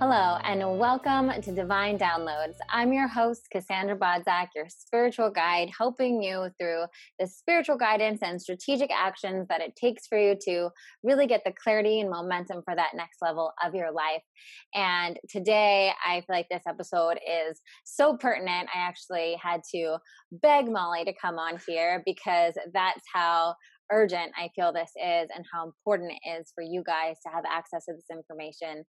Hello, and welcome to Divine Downloads. I'm your host, Cassandra Bodzak, your spiritual guide, helping you through the spiritual guidance and strategic actions that it takes for you to really get the clarity and momentum for that next level of your life. And today, I feel like this episode is so pertinent. I actually had to beg Molly to come on here because that's how urgent I feel this is and how important it is for you guys to have access to this information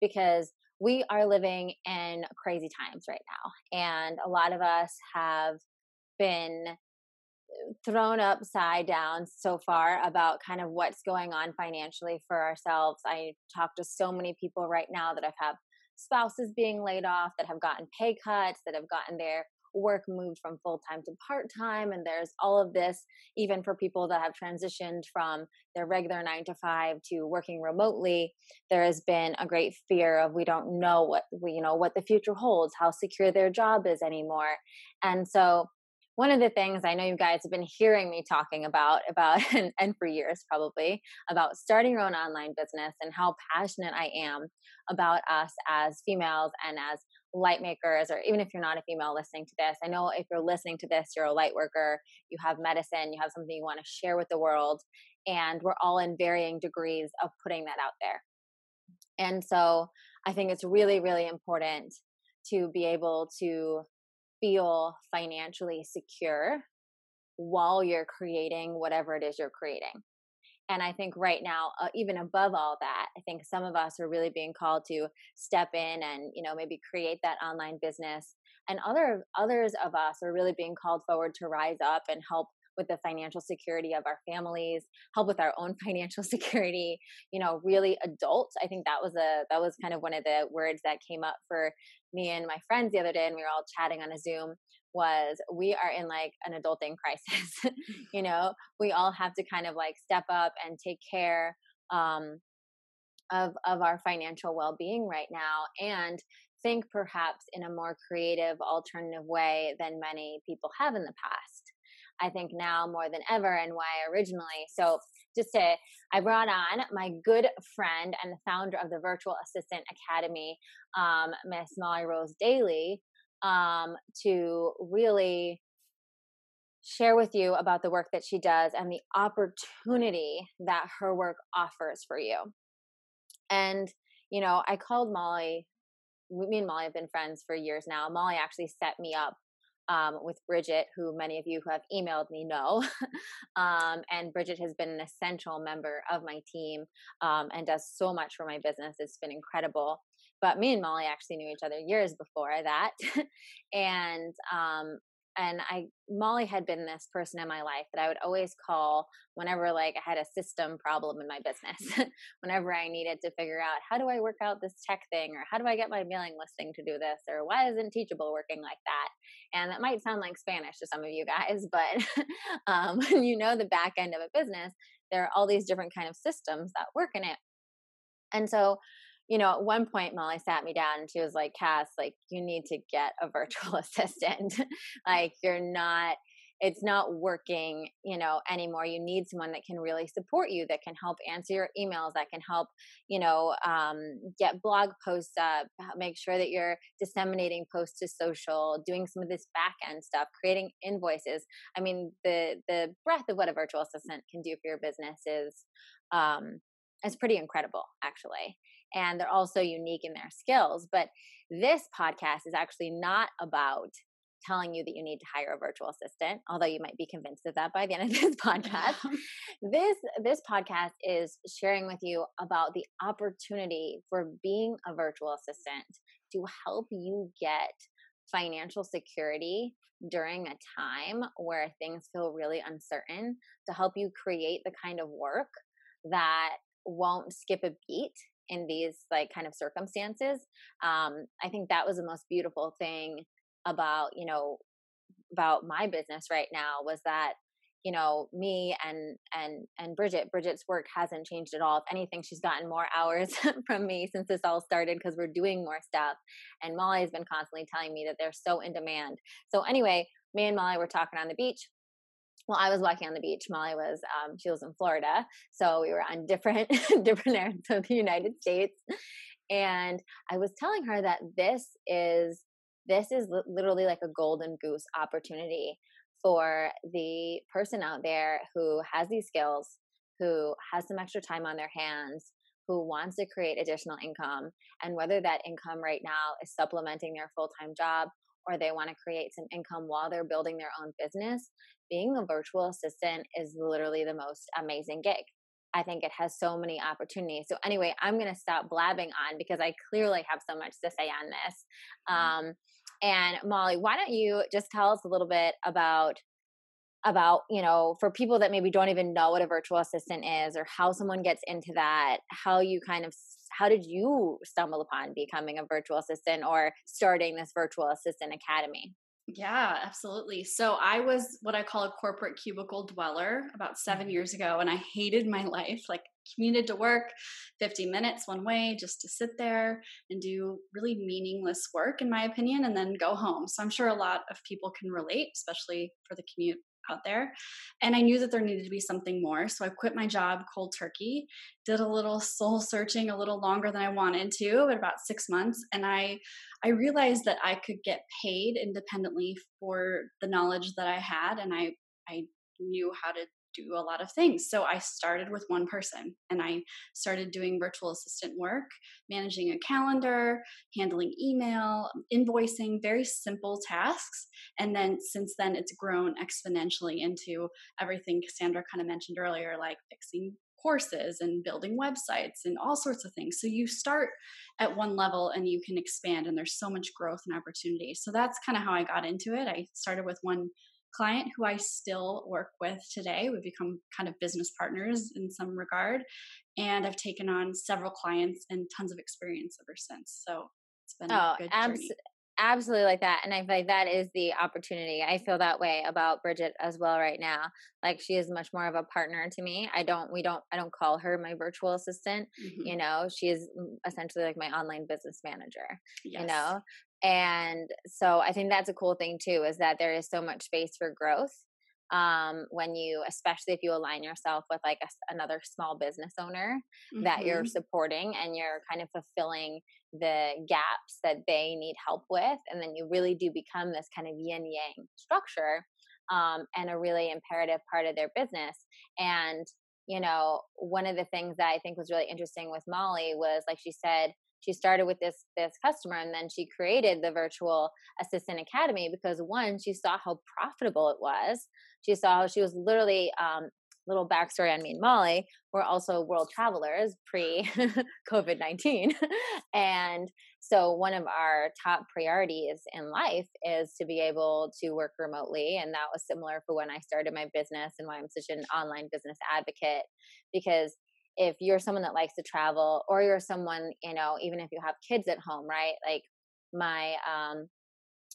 because we are living in crazy times right now. And a lot of us have been uh, thrown upside down so far about kind of what's going on financially for ourselves. I talk to so many people right now that have had spouses being laid off, that have gotten pay cuts, that have gotten their work moved from full time to part time. And there's all of this, even for people that have transitioned from their regular nine to five to working remotely. There has been a great fear of we don't know what we, you know, what the future holds, how secure their job is anymore. And so one of the things I know you guys have been hearing me talking about, about and, and, for years probably, about starting your own online business and how passionate I am about us as females and as light makers, or even if you're not a female listening to this, I know if you're listening to this, you're a light worker, you have medicine, you have something you want to share with the world, and we're all in varying degrees of putting that out there. And so I think it's really, really important to be able to feel financially secure while you're creating whatever it is you're creating. And I think right now, uh, even above all that, I think some of us are really being called to step in and, you know, maybe create that online business. And other others of us are really being called forward to rise up and help with the financial security of our families, help with our own financial security, you know, really adult. I think that was a that was kind of one of the words that came up for me and my friends the other day and we were all chatting on a Zoom was we are in like an adulting crisis. you know, we all have to kind of like step up and take care um, of of our financial well-being right now and think perhaps in a more creative alternative way than many people have in the past. I think now more than ever and why originally. So just to, I brought on my good friend and the founder of the Virtual Assistant Academy, um, Miss Molly Rose Daly, um, to really share with you about the work that she does and the opportunity that her work offers for you. And, you know, I called Molly, me and Molly have been friends for years now. Molly actually set me up um, with Bridget, who many of you who have emailed me know. um, and Bridget has been an essential member of my team um, and does so much for my business. It's been incredible but me and Molly actually knew each other years before that. and um and I Molly had been this person in my life that I would always call whenever like I had a system problem in my business. whenever I needed to figure out how do I work out this tech thing or how do I get my mailing list thing to do this or why isn't teachable working like that? And that might sound like Spanish to some of you guys, but um, you know the back end of a business, there are all these different kind of systems that work in it. And so you know, at one point Molly sat me down and she was like, Cass, like you need to get a virtual assistant. like you're not it's not working, you know, anymore. You need someone that can really support you, that can help answer your emails, that can help, you know, um, get blog posts up, make sure that you're disseminating posts to social, doing some of this back end stuff, creating invoices. I mean, the the breadth of what a virtual assistant can do for your business is um, is pretty incredible, actually and they're also unique in their skills. But this podcast is actually not about telling you that you need to hire a virtual assistant although you might be convinced of that by the end of this podcast this this podcast is sharing with you about the opportunity for being a virtual assistant to help you get financial security during a time where things feel really uncertain to help you create the kind of work that won't skip a beat in these like kind of circumstances um, i think that was the most beautiful thing about you know about my business right now was that you know me and and and bridget bridget's work hasn't changed at all. If anything she's gotten more hours from me since this all started because we're doing more stuff and molly has been constantly telling me that they're so in demand. So anyway me and molly were talking on the beach well, I was walking on the beach. Molly was, um, she was in Florida. So we were on different, different areas of the United States. And I was telling her that this is this is literally like a golden goose opportunity for the person out there who has these skills, who has some extra time on their hands, who wants to create additional income. And whether that income right now is supplementing their full time job or they want to create some income while they're building their own business, being a virtual assistant is literally the most amazing gig. I think it has so many opportunities. So, anyway, I'm going to stop blabbing on because I clearly have so much to say on this. Mm-hmm. Um, and Molly, why don't you just tell us a little bit about about you know for people that maybe don't even know what a virtual assistant is or how someone gets into that how you kind of how did you stumble upon becoming a virtual assistant or starting this virtual assistant academy yeah, absolutely. So I was what I call a corporate cubicle dweller about seven mm-hmm. years ago, and I hated my life. Like, commuted to work 50 minutes one way just to sit there and do really meaningless work, in my opinion, and then go home. So I'm sure a lot of people can relate, especially for the commute out there. And I knew that there needed to be something more. So I quit my job cold turkey, did a little soul searching a little longer than I wanted to, but about six months. And I I realized that I could get paid independently for the knowledge that I had and I I knew how to do a lot of things. So I started with one person and I started doing virtual assistant work, managing a calendar, handling email, invoicing, very simple tasks. And then since then, it's grown exponentially into everything Cassandra kind of mentioned earlier, like fixing courses and building websites and all sorts of things. So you start at one level and you can expand, and there's so much growth and opportunity. So that's kind of how I got into it. I started with one client who I still work with today. We've become kind of business partners in some regard. And I've taken on several clients and tons of experience ever since. So it's been oh, a good abs- journey. Absolutely like that. And I feel like that is the opportunity. I feel that way about Bridget as well right now. Like she is much more of a partner to me. I don't, we don't, I don't call her my virtual assistant. Mm-hmm. You know, she is mm, essentially like my online business manager, yes. you know? And so i think that's a cool thing too is that there is so much space for growth um, when you especially if you align yourself with like a, another small business owner mm-hmm. that you're mm-hmm. supporting and you're kind of fulfilling the gaps that they need help with and then you really do become this kind of yin yang structure um, and a really imperative part of their business and you know one of the things that i think was really interesting with molly was like she said she started with this this customer and then she created the virtual assistant academy because one she saw how profitable it was she saw how she was literally um, little backstory on me and Molly, we're also world travelers pre COVID 19. and so, one of our top priorities in life is to be able to work remotely. And that was similar for when I started my business and why I'm such an online business advocate because if you're someone that likes to travel or you're someone you know even if you have kids at home right like my um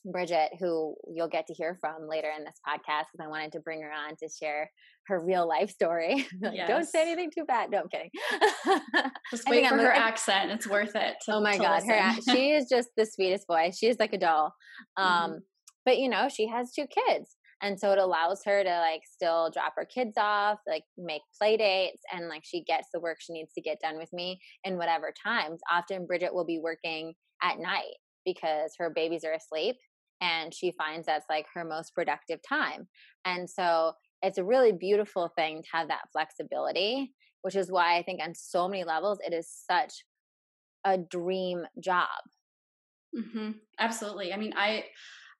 Bridget, who you'll get to hear from later in this podcast, because I wanted to bring her on to share her real life story. Yes. Don't say anything too bad. No, I'm kidding. Just wait for I'm her accent. It's worth it. To, oh my god, her she is just the sweetest voice. She is like a doll. Um, mm-hmm. but you know, she has two kids, and so it allows her to like still drop her kids off like make play dates and like she gets the work she needs to get done with me in whatever times. Often bridget will be working at night because her babies are asleep and she finds that's like her most productive time. And so it's a really beautiful thing to have that flexibility which is why i think on so many levels it is such a dream job. Mm-hmm. absolutely. I mean i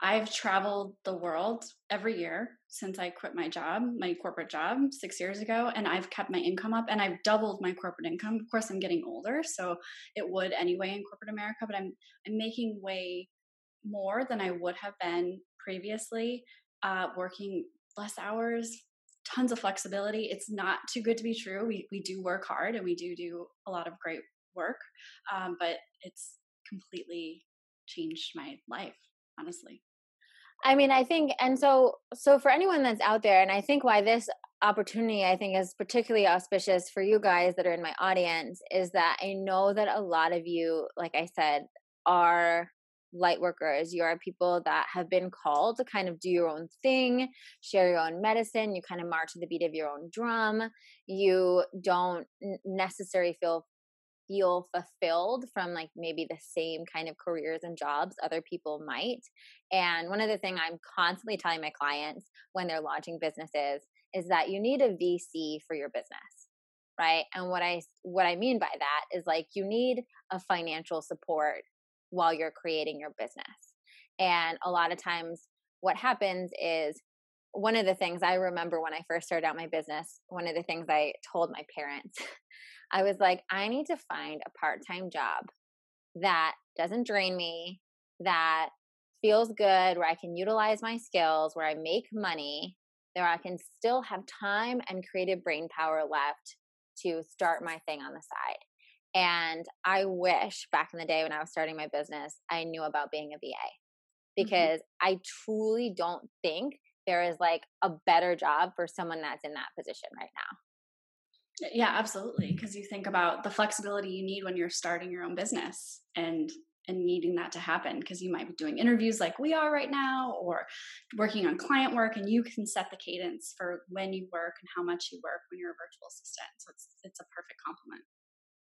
I've traveled the world every year since I quit my job, my corporate job six years ago, and I've kept my income up and I've doubled my corporate income. Of course, I'm getting older, so it would anyway in corporate America, but I'm I'm making way more than I would have been previously, uh, working less hours, tons of flexibility. It's not too good to be true. We we do work hard and we do do a lot of great work, um, but it's completely changed my life, honestly. I mean, I think, and so, so for anyone that's out there, and I think why this opportunity I think is particularly auspicious for you guys that are in my audience is that I know that a lot of you, like I said, are light workers. You are people that have been called to kind of do your own thing, share your own medicine. You kind of march to the beat of your own drum. You don't necessarily feel feel fulfilled from like maybe the same kind of careers and jobs other people might. And one of the things I'm constantly telling my clients when they're launching businesses is that you need a VC for your business. Right? And what I what I mean by that is like you need a financial support while you're creating your business. And a lot of times what happens is one of the things I remember when I first started out my business, one of the things I told my parents, I was like, I need to find a part time job that doesn't drain me, that feels good, where I can utilize my skills, where I make money, where I can still have time and creative brain power left to start my thing on the side. And I wish back in the day when I was starting my business, I knew about being a VA mm-hmm. because mm-hmm. I truly don't think there is like a better job for someone that's in that position right now. Yeah, absolutely. Because you think about the flexibility you need when you're starting your own business and and needing that to happen because you might be doing interviews like we are right now or working on client work and you can set the cadence for when you work and how much you work when you're a virtual assistant so it's it's a perfect complement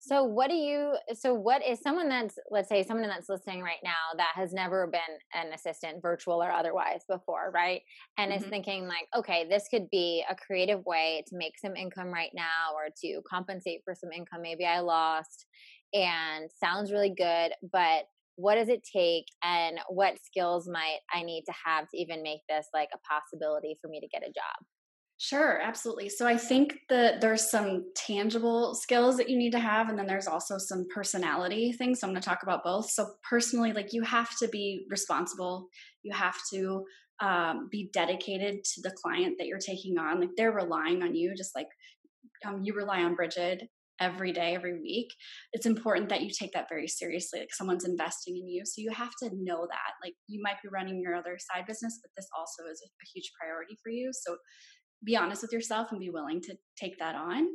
so what do you so what is someone that's let's say someone that's listening right now that has never been an assistant virtual or otherwise before, right? And mm-hmm. is thinking like, okay, this could be a creative way to make some income right now or to compensate for some income maybe I lost and sounds really good, but what does it take and what skills might I need to have to even make this like a possibility for me to get a job? Sure, absolutely. So I think that there's some tangible skills that you need to have, and then there's also some personality things. So I'm going to talk about both. So personally, like you have to be responsible. You have to um, be dedicated to the client that you're taking on. Like they're relying on you, just like um, you rely on Bridget every day, every week. It's important that you take that very seriously. Like someone's investing in you, so you have to know that. Like you might be running your other side business, but this also is a, a huge priority for you. So be honest with yourself and be willing to take that on.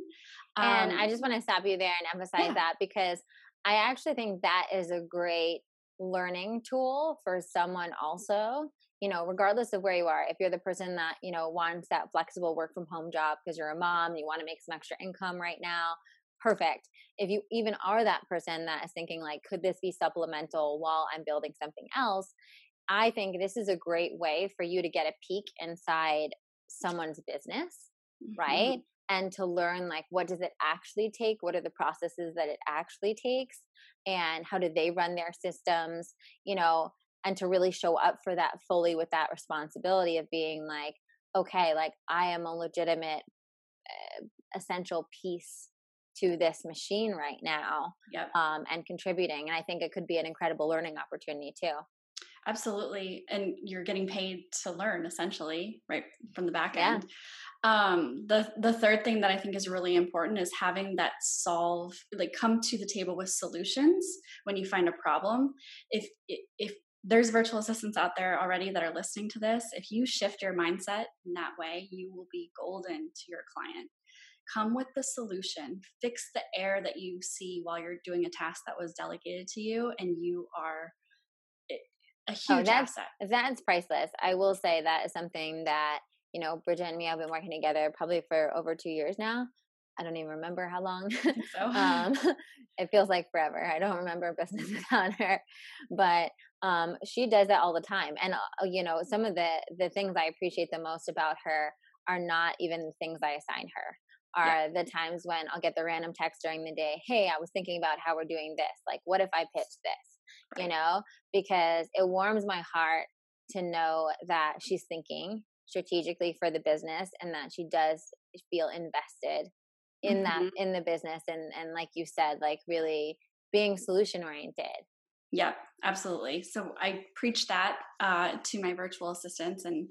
and I um, just want to stop you there and emphasize yeah. that because I actually think that is a great learning tool for someone also you know regardless of where you are if you're the person that you know wants that flexible work from home job because you're a mom you want to make some extra income right now perfect if you even are that person that is thinking like could this be supplemental while i'm building something else i think this is a great way for you to get a peek inside someone's business, mm-hmm. right? And to learn like what does it actually take? What are the processes that it actually takes? And how do they run their systems? You know, and to really show up for that fully with that responsibility of being like, okay, like I am a legitimate uh, essential piece to this machine right now yep. um, and contributing. And I think it could be an incredible learning opportunity too. Absolutely. And you're getting paid to learn essentially, right from the back yeah. end. Um, the the third thing that I think is really important is having that solve like come to the table with solutions when you find a problem. If if there's virtual assistants out there already that are listening to this, if you shift your mindset in that way, you will be golden to your client. Come with the solution, fix the error that you see while you're doing a task that was delegated to you, and you are a oh, huge oh, that's, asset. That's priceless. I will say that is something that, you know, Bridget and me have been working together probably for over two years now. I don't even remember how long. So. um, it feels like forever. I don't remember business without her, but um, she does that all the time. And uh, you know, some of the the things I appreciate the most about her are not even the things I assign her. Are yeah. the times when I'll get the random text during the day. Hey, I was thinking about how we're doing this. Like, what if I pitch this? Right. you know, because it warms my heart to know that she's thinking strategically for the business and that she does feel invested in mm-hmm. that in the business and and like you said like really being solution oriented yeah absolutely so i preach that uh, to my virtual assistants and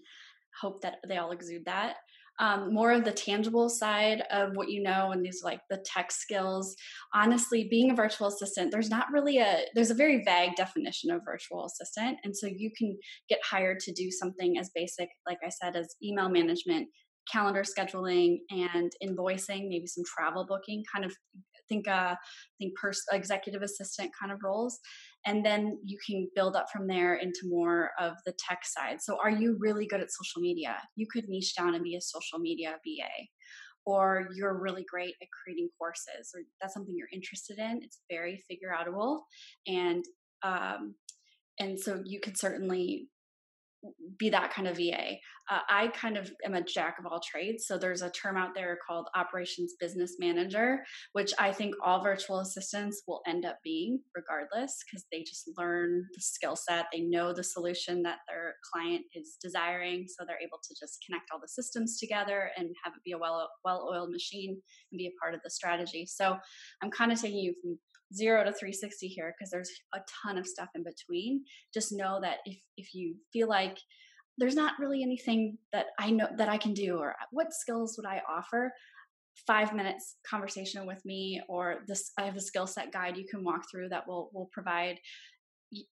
hope that they all exude that um, more of the tangible side of what you know and these like the tech skills. Honestly being a virtual assistant there's not really a there's a very vague definition of virtual assistant and so you can get hired to do something as basic like i said as email management calendar scheduling and invoicing maybe some travel booking kind of think uh think pers- executive assistant kind of roles and then you can build up from there into more of the tech side so are you really good at social media you could niche down and be a social media va or you're really great at creating courses, or that's something you're interested in. It's very figure outable, and um, and so you could certainly be that kind of VA. Uh, I kind of am a jack of all trades. So there's a term out there called operations business manager, which I think all virtual assistants will end up being regardless because they just learn the skill set. They know the solution that their client is desiring. So they're able to just connect all the systems together and have it be a well well oiled machine and be a part of the strategy. So I'm kind of taking you from zero to 360 here because there's a ton of stuff in between. Just know that if if you feel like there's not really anything that I know that I can do or what skills would I offer, five minutes conversation with me or this I have a skill set guide you can walk through that will will provide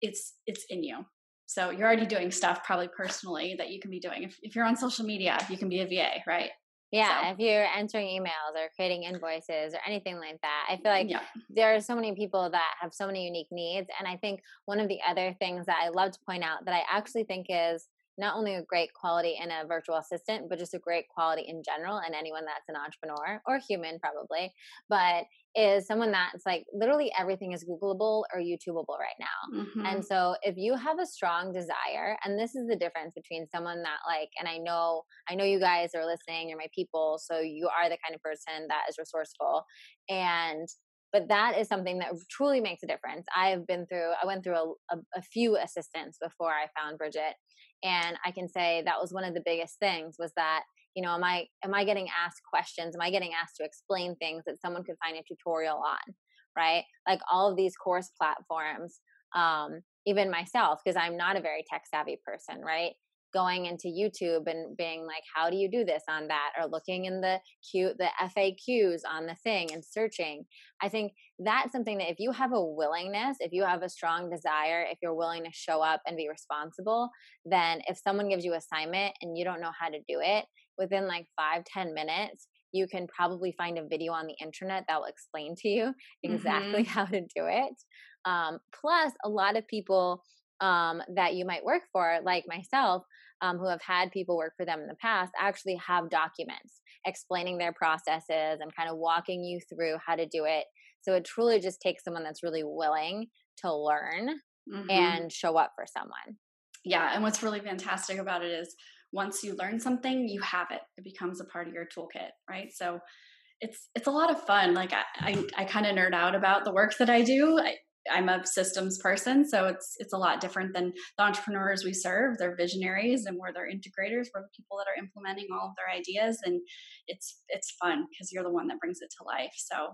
it's it's in you. So you're already doing stuff probably personally that you can be doing. If, if you're on social media, you can be a VA, right? Yeah, so. if you're entering emails or creating invoices or anything like that, I feel like yeah. there are so many people that have so many unique needs. And I think one of the other things that I love to point out that I actually think is not only a great quality in a virtual assistant, but just a great quality in general and anyone that's an entrepreneur or human probably, but is someone that's like literally everything is Googleable or YouTubeable right now. Mm-hmm. And so if you have a strong desire, and this is the difference between someone that like, and I know, I know you guys are listening, you're my people, so you are the kind of person that is resourceful and but that is something that truly makes a difference. I have been through, I went through a, a, a, few assistants before I found Bridget, and I can say that was one of the biggest things was that you know, am I am I getting asked questions? Am I getting asked to explain things that someone could find a tutorial on, right? Like all of these course platforms, um, even myself, because I'm not a very tech savvy person, right? Going into YouTube and being like, how do you do this on that? Or looking in the Q, the FAQs on the thing and searching. I think that's something that if you have a willingness, if you have a strong desire, if you're willing to show up and be responsible, then if someone gives you assignment and you don't know how to do it, within like five ten minutes, you can probably find a video on the internet that will explain to you exactly mm-hmm. how to do it. Um, plus, a lot of people um, that you might work for, like myself, um, who have had people work for them in the past, actually have documents explaining their processes and kind of walking you through how to do it. So it truly just takes someone that's really willing to learn mm-hmm. and show up for someone. Yeah. And what's really fantastic about it is once you learn something, you have it. It becomes a part of your toolkit, right? So it's it's a lot of fun. Like I I, I kind of nerd out about the work that I do. I, I'm a systems person, so it's it's a lot different than the entrepreneurs we serve. They're visionaries, and we're their integrators. We're the people that are implementing all of their ideas, and it's it's fun because you're the one that brings it to life. So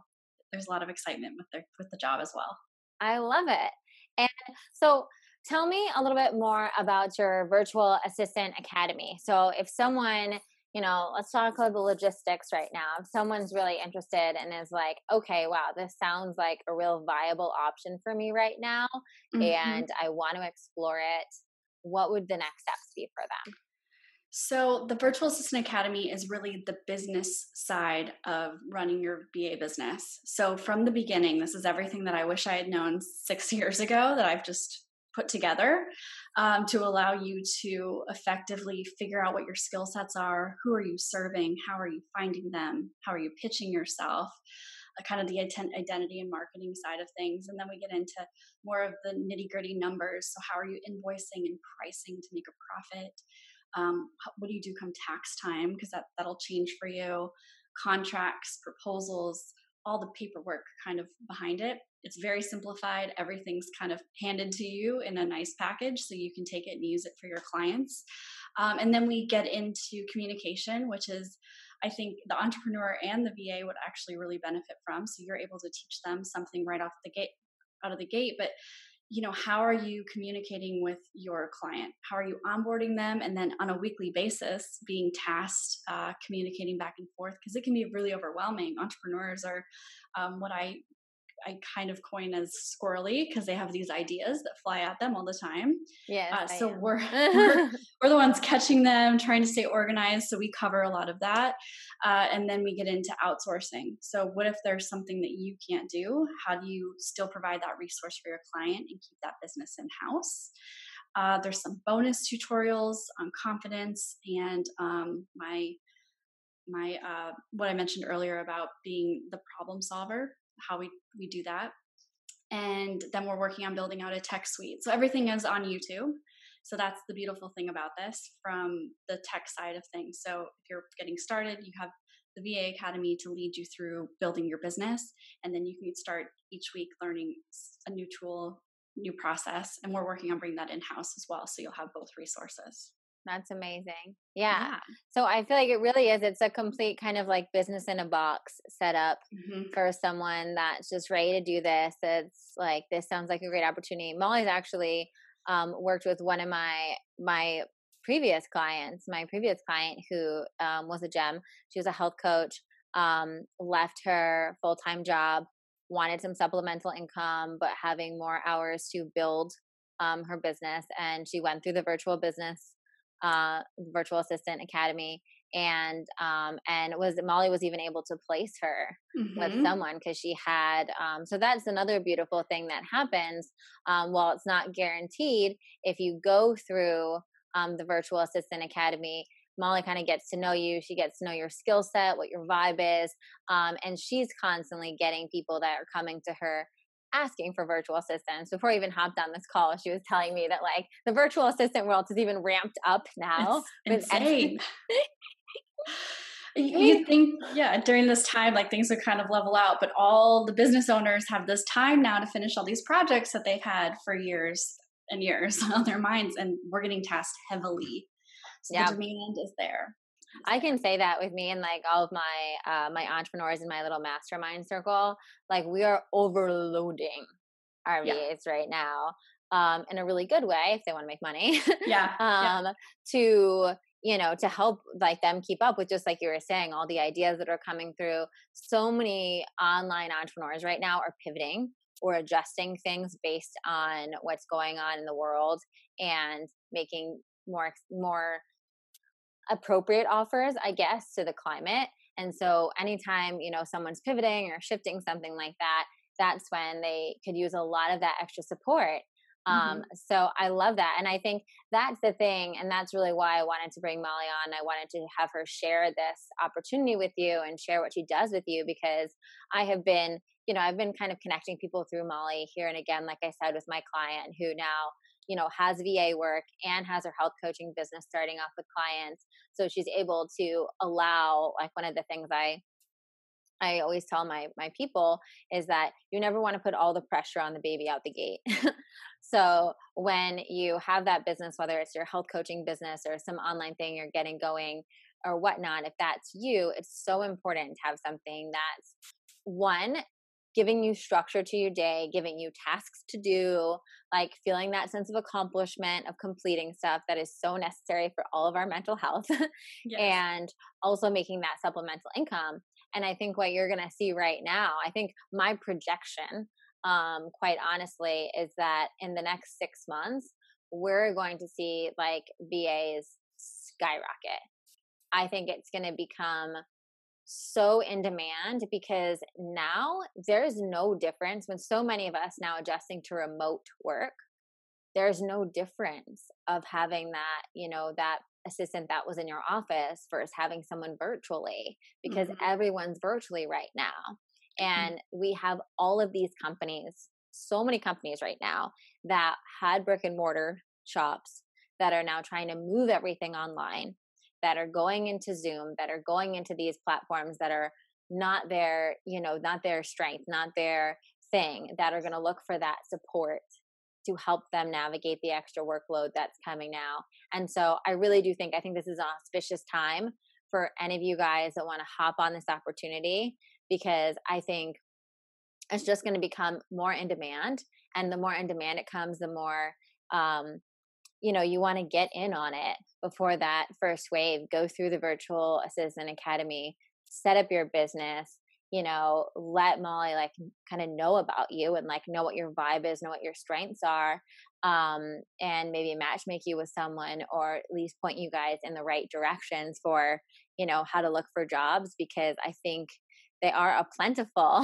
there's a lot of excitement with the with the job as well. I love it. And so tell me a little bit more about your virtual assistant academy. So if someone you know, let's talk about the logistics right now. If someone's really interested and is like, okay, wow, this sounds like a real viable option for me right now, mm-hmm. and I want to explore it, what would the next steps be for them? So, the Virtual Assistant Academy is really the business side of running your VA business. So, from the beginning, this is everything that I wish I had known six years ago that I've just put together um, to allow you to effectively figure out what your skill sets are who are you serving how are you finding them how are you pitching yourself uh, kind of the identity and marketing side of things. And then we get into more of the nitty gritty numbers. So how are you invoicing and pricing to make a profit? Um, what do you do come tax time? Because that, that'll change for you. Contracts proposals all the paperwork kind of behind it. It's very simplified. Everything's kind of handed to you in a nice package so you can take it and use it for your clients. Um, and then we get into communication, which is, I think, the entrepreneur and the VA would actually really benefit from. So you're able to teach them something right off the gate, out of the gate. But you know how are you communicating with your client how are you onboarding them and then on a weekly basis being tasked uh, communicating back and forth because it can be really overwhelming entrepreneurs are um, what i I kind of coin as squirrely because they have these ideas that fly at them all the time. Yeah. Uh, so we're, we're, we're the ones catching them, trying to stay organized. So we cover a lot of that, uh, and then we get into outsourcing. So what if there's something that you can't do? How do you still provide that resource for your client and keep that business in house? Uh, there's some bonus tutorials on confidence and um, my my uh, what I mentioned earlier about being the problem solver, how we we do that, and then we're working on building out a tech suite. So everything is on YouTube. So that's the beautiful thing about this from the tech side of things. So if you're getting started, you have the VA Academy to lead you through building your business, and then you can start each week learning a new tool, new process, and we're working on bringing that in house as well. So you'll have both resources. That's amazing. Yeah. yeah. So I feel like it really is. It's a complete kind of like business in a box setup mm-hmm. for someone that's just ready to do this. It's like this sounds like a great opportunity. Molly's actually um, worked with one of my my previous clients. My previous client who um, was a gem. She was a health coach. Um, left her full time job, wanted some supplemental income, but having more hours to build um, her business. And she went through the virtual business uh, virtual assistant academy and um and was molly was even able to place her mm-hmm. with someone because she had um so that's another beautiful thing that happens um while it's not guaranteed if you go through um the virtual assistant academy molly kind of gets to know you she gets to know your skill set what your vibe is um and she's constantly getting people that are coming to her asking for virtual assistants before I even hopped on this call. She was telling me that like the virtual assistant world is even ramped up now. It's insane. you think yeah during this time like things would kind of level out but all the business owners have this time now to finish all these projects that they've had for years and years on their minds and we're getting tasked heavily so the demand is there I can say that with me and like all of my uh, my entrepreneurs in my little mastermind circle, like we are overloading our yeah. VAs right now, um, in a really good way if they want to make money. yeah. um, yeah. to you know to help like them keep up with just like you were saying all the ideas that are coming through. So many online entrepreneurs right now are pivoting or adjusting things based on what's going on in the world and making more more appropriate offers, I guess, to the climate. And so anytime, you know, someone's pivoting or shifting something like that, that's when they could use a lot of that extra support. Um, mm-hmm. so I love that. And I think that's the thing. And that's really why I wanted to bring Molly on. I wanted to have her share this opportunity with you and share what she does with you because I have been, you know, I've been kind of connecting people through Molly here and again, like I said, with my client who now you know has va work and has her health coaching business starting off with clients so she's able to allow like one of the things i i always tell my my people is that you never want to put all the pressure on the baby out the gate. So when you have that business whether it's your health coaching business or some online thing you're getting going or whatnot if that's you it's so important to have something that's one giving you structure to your day, giving you tasks to do, like feeling that sense of accomplishment of completing stuff that is so necessary for all of our mental health, yes. and also making that supplemental income. And I think what you're going to see right now, I think my projection, um, quite honestly, is that in the next six months, we're going to see like VAs skyrocket. I think it's going to become so in demand because now there's no difference when so many of us now adjusting to remote work there's no difference of having that you know that assistant that was in your office versus having someone virtually because mm-hmm. everyone's virtually right now mm-hmm. and mm-hmm. we have all of these companies so many companies right now that had brick and mortar shops that are now trying to move everything online that are going into Zoom, that are going into these platforms that are not their, you know, not their strength, not their thing, that are going to look for that support to help them navigate the extra workload that's coming now. And so I really do think I think this is an auspicious time for any of you guys that want to hop on this opportunity because I think it's just going to become more in demand and the more in demand it comes the more um, you know you want to get in on it before that first wave go through the virtual assistant academy set up your business you know let molly like kind of know about you and like know what your vibe is know what your strengths are um and maybe matchmake you with someone or at least point you guys in the right directions for you know how to look for jobs because i think they are a plentiful.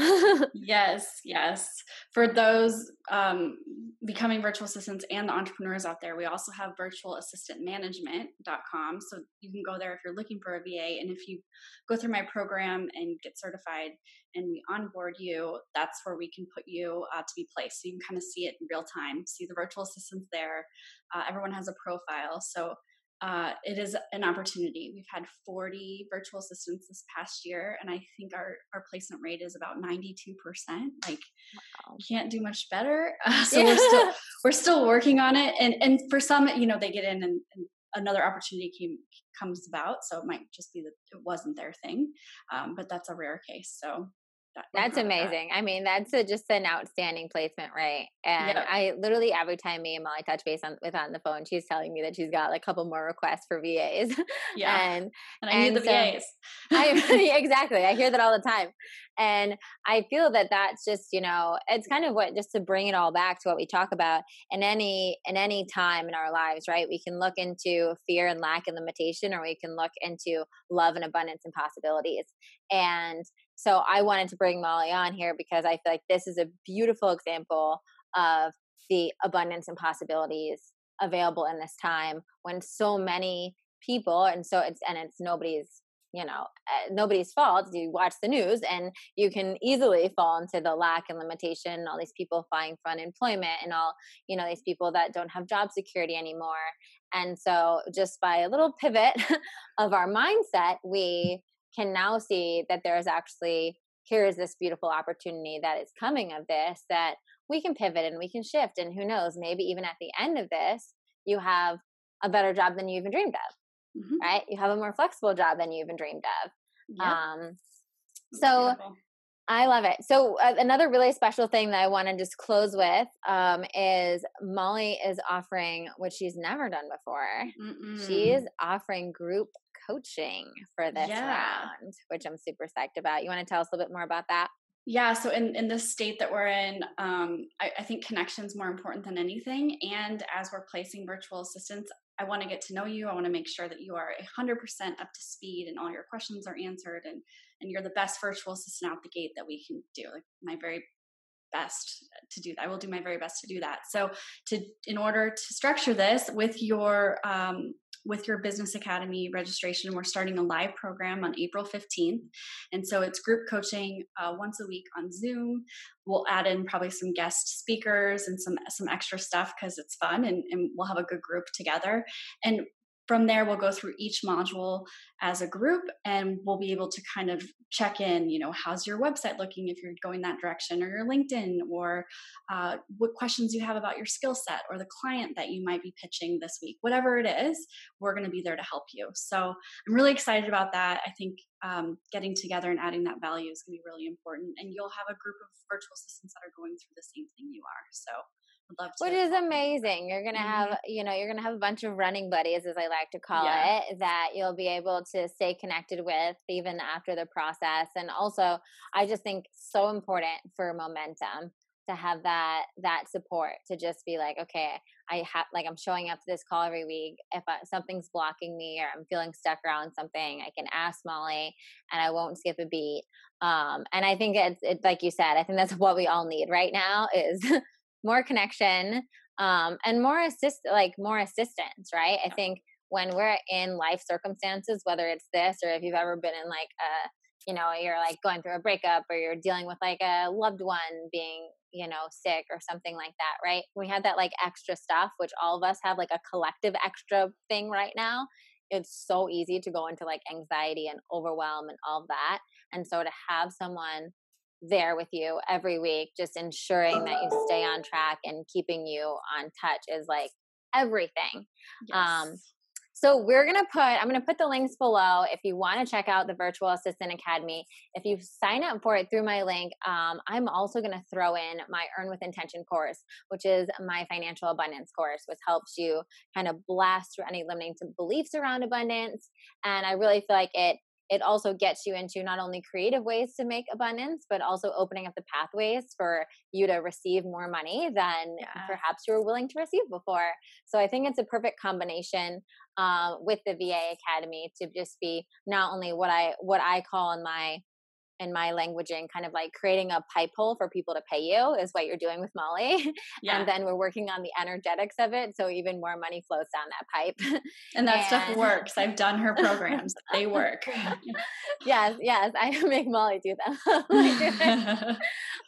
yes, yes. For those um, becoming virtual assistants and the entrepreneurs out there, we also have virtualassistantmanagement.com. So you can go there if you're looking for a VA. And if you go through my program and get certified and we onboard you, that's where we can put you uh, to be placed. So you can kind of see it in real time, see the virtual assistants there. Uh, everyone has a profile. So uh, it is an opportunity. We've had 40 virtual assistants this past year, and I think our, our placement rate is about 92%. Like, wow. can't do much better. Uh, so yeah. we're still we're still working on it, and and for some, you know, they get in and, and another opportunity came comes about, so it might just be that it wasn't their thing, um, but that's a rare case. So that's amazing. That. I mean, that's a, just an outstanding placement, right? And yep. I literally every time me and Molly touch base on with on the phone, she's telling me that she's got like a couple more requests for VAs. Yeah, and and I and need the so VAs. I exactly. I hear that all the time, and I feel that that's just you know it's kind of what just to bring it all back to what we talk about in any in any time in our lives, right? We can look into fear and lack and limitation, or we can look into love and abundance and possibilities, and so I wanted to bring Molly on here because I feel like this is a beautiful example of the abundance and possibilities available in this time when so many people and so it's and it's nobody's you know uh, nobody's fault. You watch the news and you can easily fall into the lack and limitation all these people fighting for unemployment and all you know these people that don't have job security anymore. And so just by a little pivot of our mindset we can now see that there is actually here is this beautiful opportunity that is coming of this that we can pivot and we can shift and who knows maybe even at the end of this you have a better job than you even dreamed of mm-hmm. right you have a more flexible job than you even dreamed of yep. um so I love it. So uh, another really special thing that I want to just close with um, is Molly is offering what she's never done before. Mm-mm. She is offering group coaching for this yeah. round, which I'm super psyched about. You want to tell us a little bit more about that? Yeah, so in, in this state that we're in, um, I, I think connection's more important than anything. And as we're placing virtual assistants, I want to get to know you. I want to make sure that you are 100% up to speed and all your questions are answered and, and you're the best virtual assistant out the gate that we can do. Like my very best to do that. I will do my very best to do that. So to in order to structure this with your um, with your business academy registration we're starting a live program on april 15th and so it's group coaching uh, once a week on zoom. We'll add in probably some guest speakers and some some extra stuff because it's fun and, and we'll have a good group together. And from there we'll go through each module as a group and we'll be able to kind of check in you know how's your website looking if you're going that direction or your linkedin or uh, what questions you have about your skill set or the client that you might be pitching this week whatever it is we're going to be there to help you so i'm really excited about that i think um, getting together and adding that value is going to be really important and you'll have a group of virtual assistants that are going through the same thing you are so. Which is amazing. You're gonna mm-hmm. have, you know, you're gonna have a bunch of running buddies, as I like to call yeah. it, that you'll be able to stay connected with even after the process. And also, I just think so important for momentum to have that that support to just be like okay i have like i'm showing up to this call every week if I, something's blocking me or i'm feeling stuck around something i can ask molly and i won't skip a beat um and i think it's it, like you said i think that's what we all need right now is more connection um, and more assist like more assistance right? I think when we're in life circumstances whether it's this or if you've ever been in like a you know you're like going through a breakup or you're dealing with like a loved one being you know sick or something like that right? We have that like extra stuff which all of us have like a collective extra thing right now. It's so easy to go into like anxiety and overwhelm and all that and so to have someone there with you every week, just ensuring that you stay on track and keeping you on touch is like everything. Yes. Um, so we're gonna put I'm gonna put the links below if you want to check out the Virtual Assistant Academy. If you sign up for it through my link, um, I'm also gonna throw in my Earn with Intention course, which is my financial abundance course, which helps you kind of blast through any limiting beliefs around abundance. And I really feel like it it also gets you into not only creative ways to make abundance, but also opening up the pathways for you to receive more money than yeah. perhaps you were willing to receive before. So I think it's a perfect combination uh, with the VA Academy to just be not only what I what I call in my in my languaging, kind of like creating a pipe hole for people to pay you is what you're doing with Molly. Yeah. and then we're working on the energetics of it. So even more money flows down that pipe. And that and... stuff works. I've done her programs, they work. yes, yes. I make Molly do them.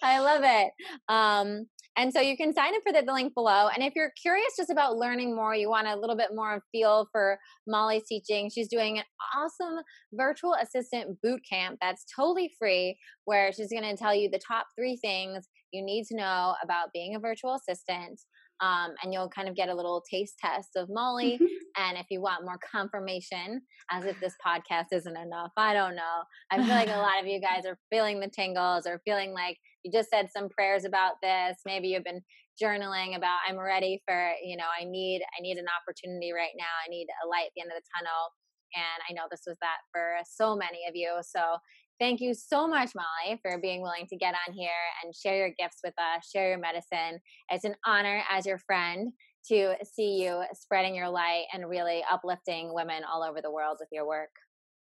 I love it. Um, and so you can sign up for the, the link below. And if you're curious just about learning more, you want a little bit more feel for Molly's teaching, she's doing an awesome virtual assistant boot camp that's totally free, where she's going to tell you the top three things you need to know about being a virtual assistant. Um, and you'll kind of get a little taste test of Molly. Mm-hmm. And if you want more confirmation, as if this podcast isn't enough, I don't know. I feel like a lot of you guys are feeling the tingles or feeling like you just said some prayers about this. Maybe you've been journaling about I'm ready for, you know, I need I need an opportunity right now. I need a light at the end of the tunnel. And I know this was that for so many of you. So thank you so much, Molly, for being willing to get on here and share your gifts with us, share your medicine. It's an honor as your friend to see you spreading your light and really uplifting women all over the world with your work.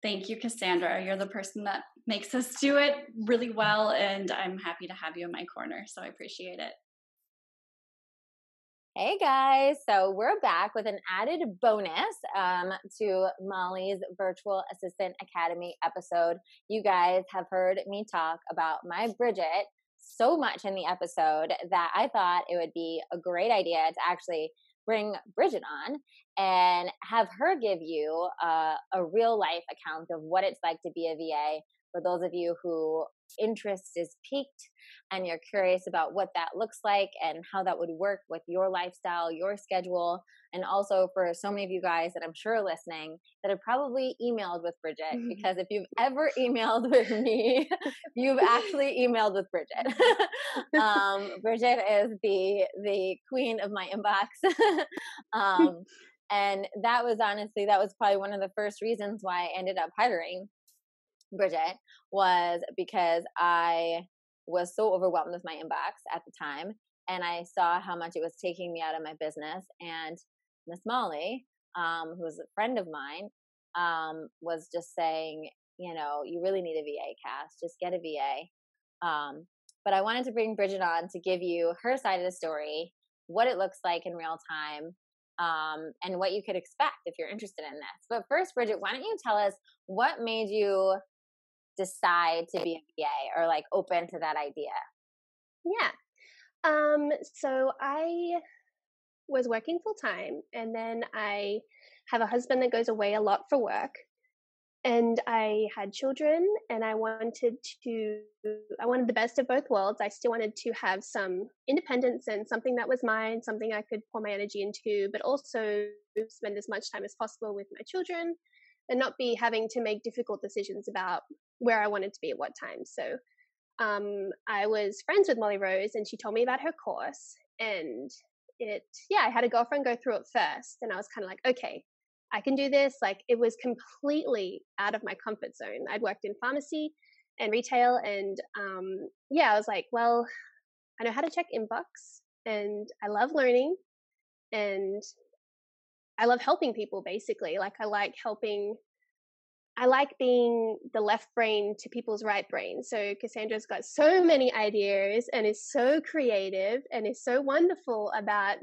Thank you, Cassandra. You're the person that makes us do it really well, and I'm happy to have you in my corner. So I appreciate it. Hey guys, so we're back with an added bonus um, to Molly's Virtual Assistant Academy episode. You guys have heard me talk about my Bridget so much in the episode that I thought it would be a great idea to actually bring Bridget on and have her give you uh, a real life account of what it's like to be a VA for those of you who interest is piqued and you're curious about what that looks like and how that would work with your lifestyle, your schedule, and also for so many of you guys that I'm sure are listening that have probably emailed with Bridget mm-hmm. because if you've ever emailed with me, you've actually emailed with Bridget. um, Bridget is the the queen of my inbox. um, and that was honestly that was probably one of the first reasons why I ended up hiring Bridget was because I was so overwhelmed with my inbox at the time and I saw how much it was taking me out of my business. And Miss Molly, um, who's a friend of mine, um, was just saying, you know, you really need a VA Cass, just get a VA. Um, but I wanted to bring Bridget on to give you her side of the story, what it looks like in real time, um, and what you could expect if you're interested in this. But first, Bridget, why don't you tell us what made you decide to be a VA or like open to that idea? Yeah. Um, so I was working full time and then I have a husband that goes away a lot for work. And I had children and I wanted to I wanted the best of both worlds. I still wanted to have some independence and something that was mine, something I could pour my energy into, but also spend as much time as possible with my children and not be having to make difficult decisions about where I wanted to be at what time. So um, I was friends with Molly Rose and she told me about her course. And it, yeah, I had a girlfriend go through it first. And I was kind of like, okay, I can do this. Like it was completely out of my comfort zone. I'd worked in pharmacy and retail. And um, yeah, I was like, well, I know how to check inbox and I love learning and I love helping people basically. Like I like helping I like being the left brain to people's right brain. So Cassandra's got so many ideas and is so creative and is so wonderful about,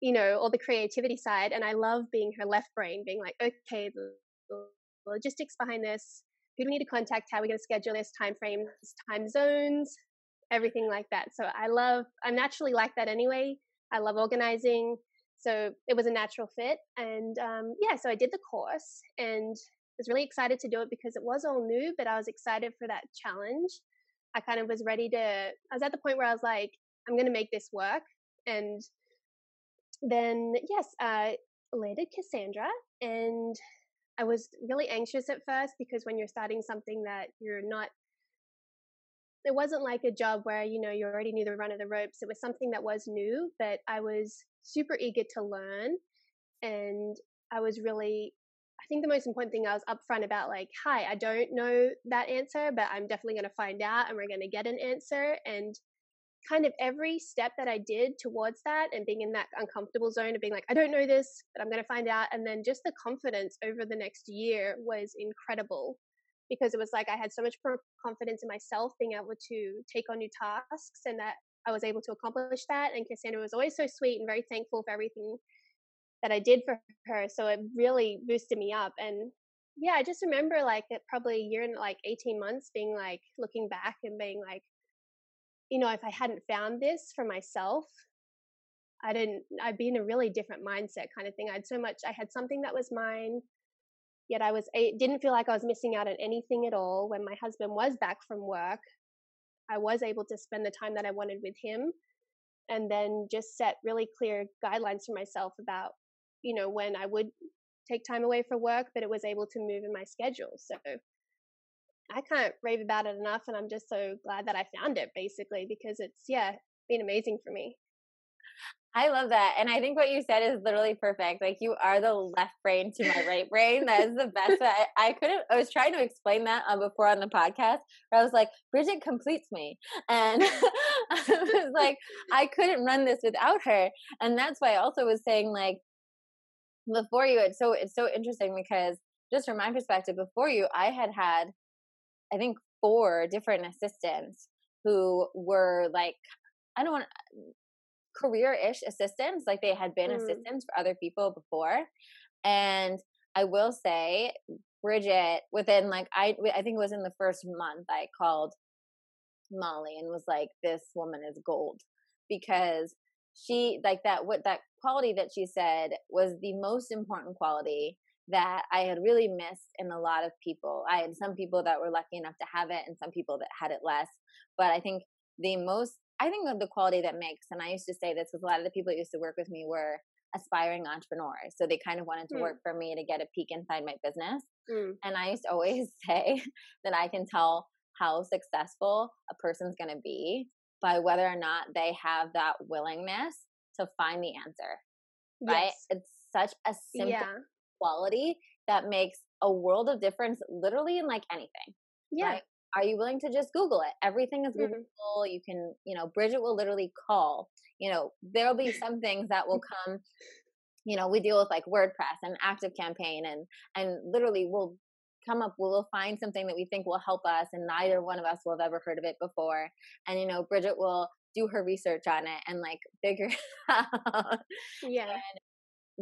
you know, all the creativity side. And I love being her left brain, being like, okay, the, logistics behind this, who do we need to contact, how are we going to schedule this, time frames, time zones, everything like that. So I love, I'm naturally like that anyway. I love organizing so it was a natural fit and um, yeah so i did the course and was really excited to do it because it was all new but i was excited for that challenge. I kind of was ready to i was at the point where i was like i'm going to make this work and then yes i landed cassandra and i was really anxious at first because when you're starting something that you're not it wasn't like a job where you know you already knew the run of the ropes it was something that was new but i was super eager to learn and i was really i think the most important thing i was upfront about like hi i don't know that answer but i'm definitely going to find out and we're going to get an answer and kind of every step that i did towards that and being in that uncomfortable zone of being like i don't know this but i'm going to find out and then just the confidence over the next year was incredible because it was like I had so much confidence in myself being able to take on new tasks and that I was able to accomplish that. And Cassandra was always so sweet and very thankful for everything that I did for her. So it really boosted me up. And yeah, I just remember like it probably a year and like 18 months being like looking back and being like, you know, if I hadn't found this for myself, I didn't, I'd be in a really different mindset kind of thing. I had so much, I had something that was mine, yet I was, I didn't feel like I was missing out on anything at all. When my husband was back from work, I was able to spend the time that I wanted with him and then just set really clear guidelines for myself about, you know, when I would take time away for work, but it was able to move in my schedule. So I can't rave about it enough. And I'm just so glad that I found it basically because it's, yeah, been amazing for me. I love that. And I think what you said is literally perfect. Like you are the left brain to my right brain. That is the best. I, I couldn't, I was trying to explain that before on the podcast where I was like, Bridget completes me. And I was like, I couldn't run this without her. And that's why I also was saying like, before you, it's so, it's so interesting because just from my perspective, before you, I had had, I think four different assistants who were like, I don't want career-ish assistants like they had been mm. assistants for other people before and i will say bridget within like i i think it was in the first month i called molly and was like this woman is gold because she like that what that quality that she said was the most important quality that I had really missed in a lot of people. I had some people that were lucky enough to have it and some people that had it less. But I think the most I think of the quality that makes, and I used to say this with a lot of the people that used to work with me were aspiring entrepreneurs. So they kind of wanted to mm. work for me to get a peek inside my business. Mm. And I used to always say that I can tell how successful a person's going to be by whether or not they have that willingness to find the answer. Right? Yes. It's such a simple yeah. quality that makes a world of difference literally in like anything. Yeah. Right? Are you willing to just google it? Everything is google mm-hmm. you can you know bridget will literally call you know there'll be some things that will come you know we deal with like wordpress and active campaign and and literally we'll come up we'll find something that we think will help us and neither one of us will have ever heard of it before. And you know bridget will do her research on it and like figure it out. Yeah. And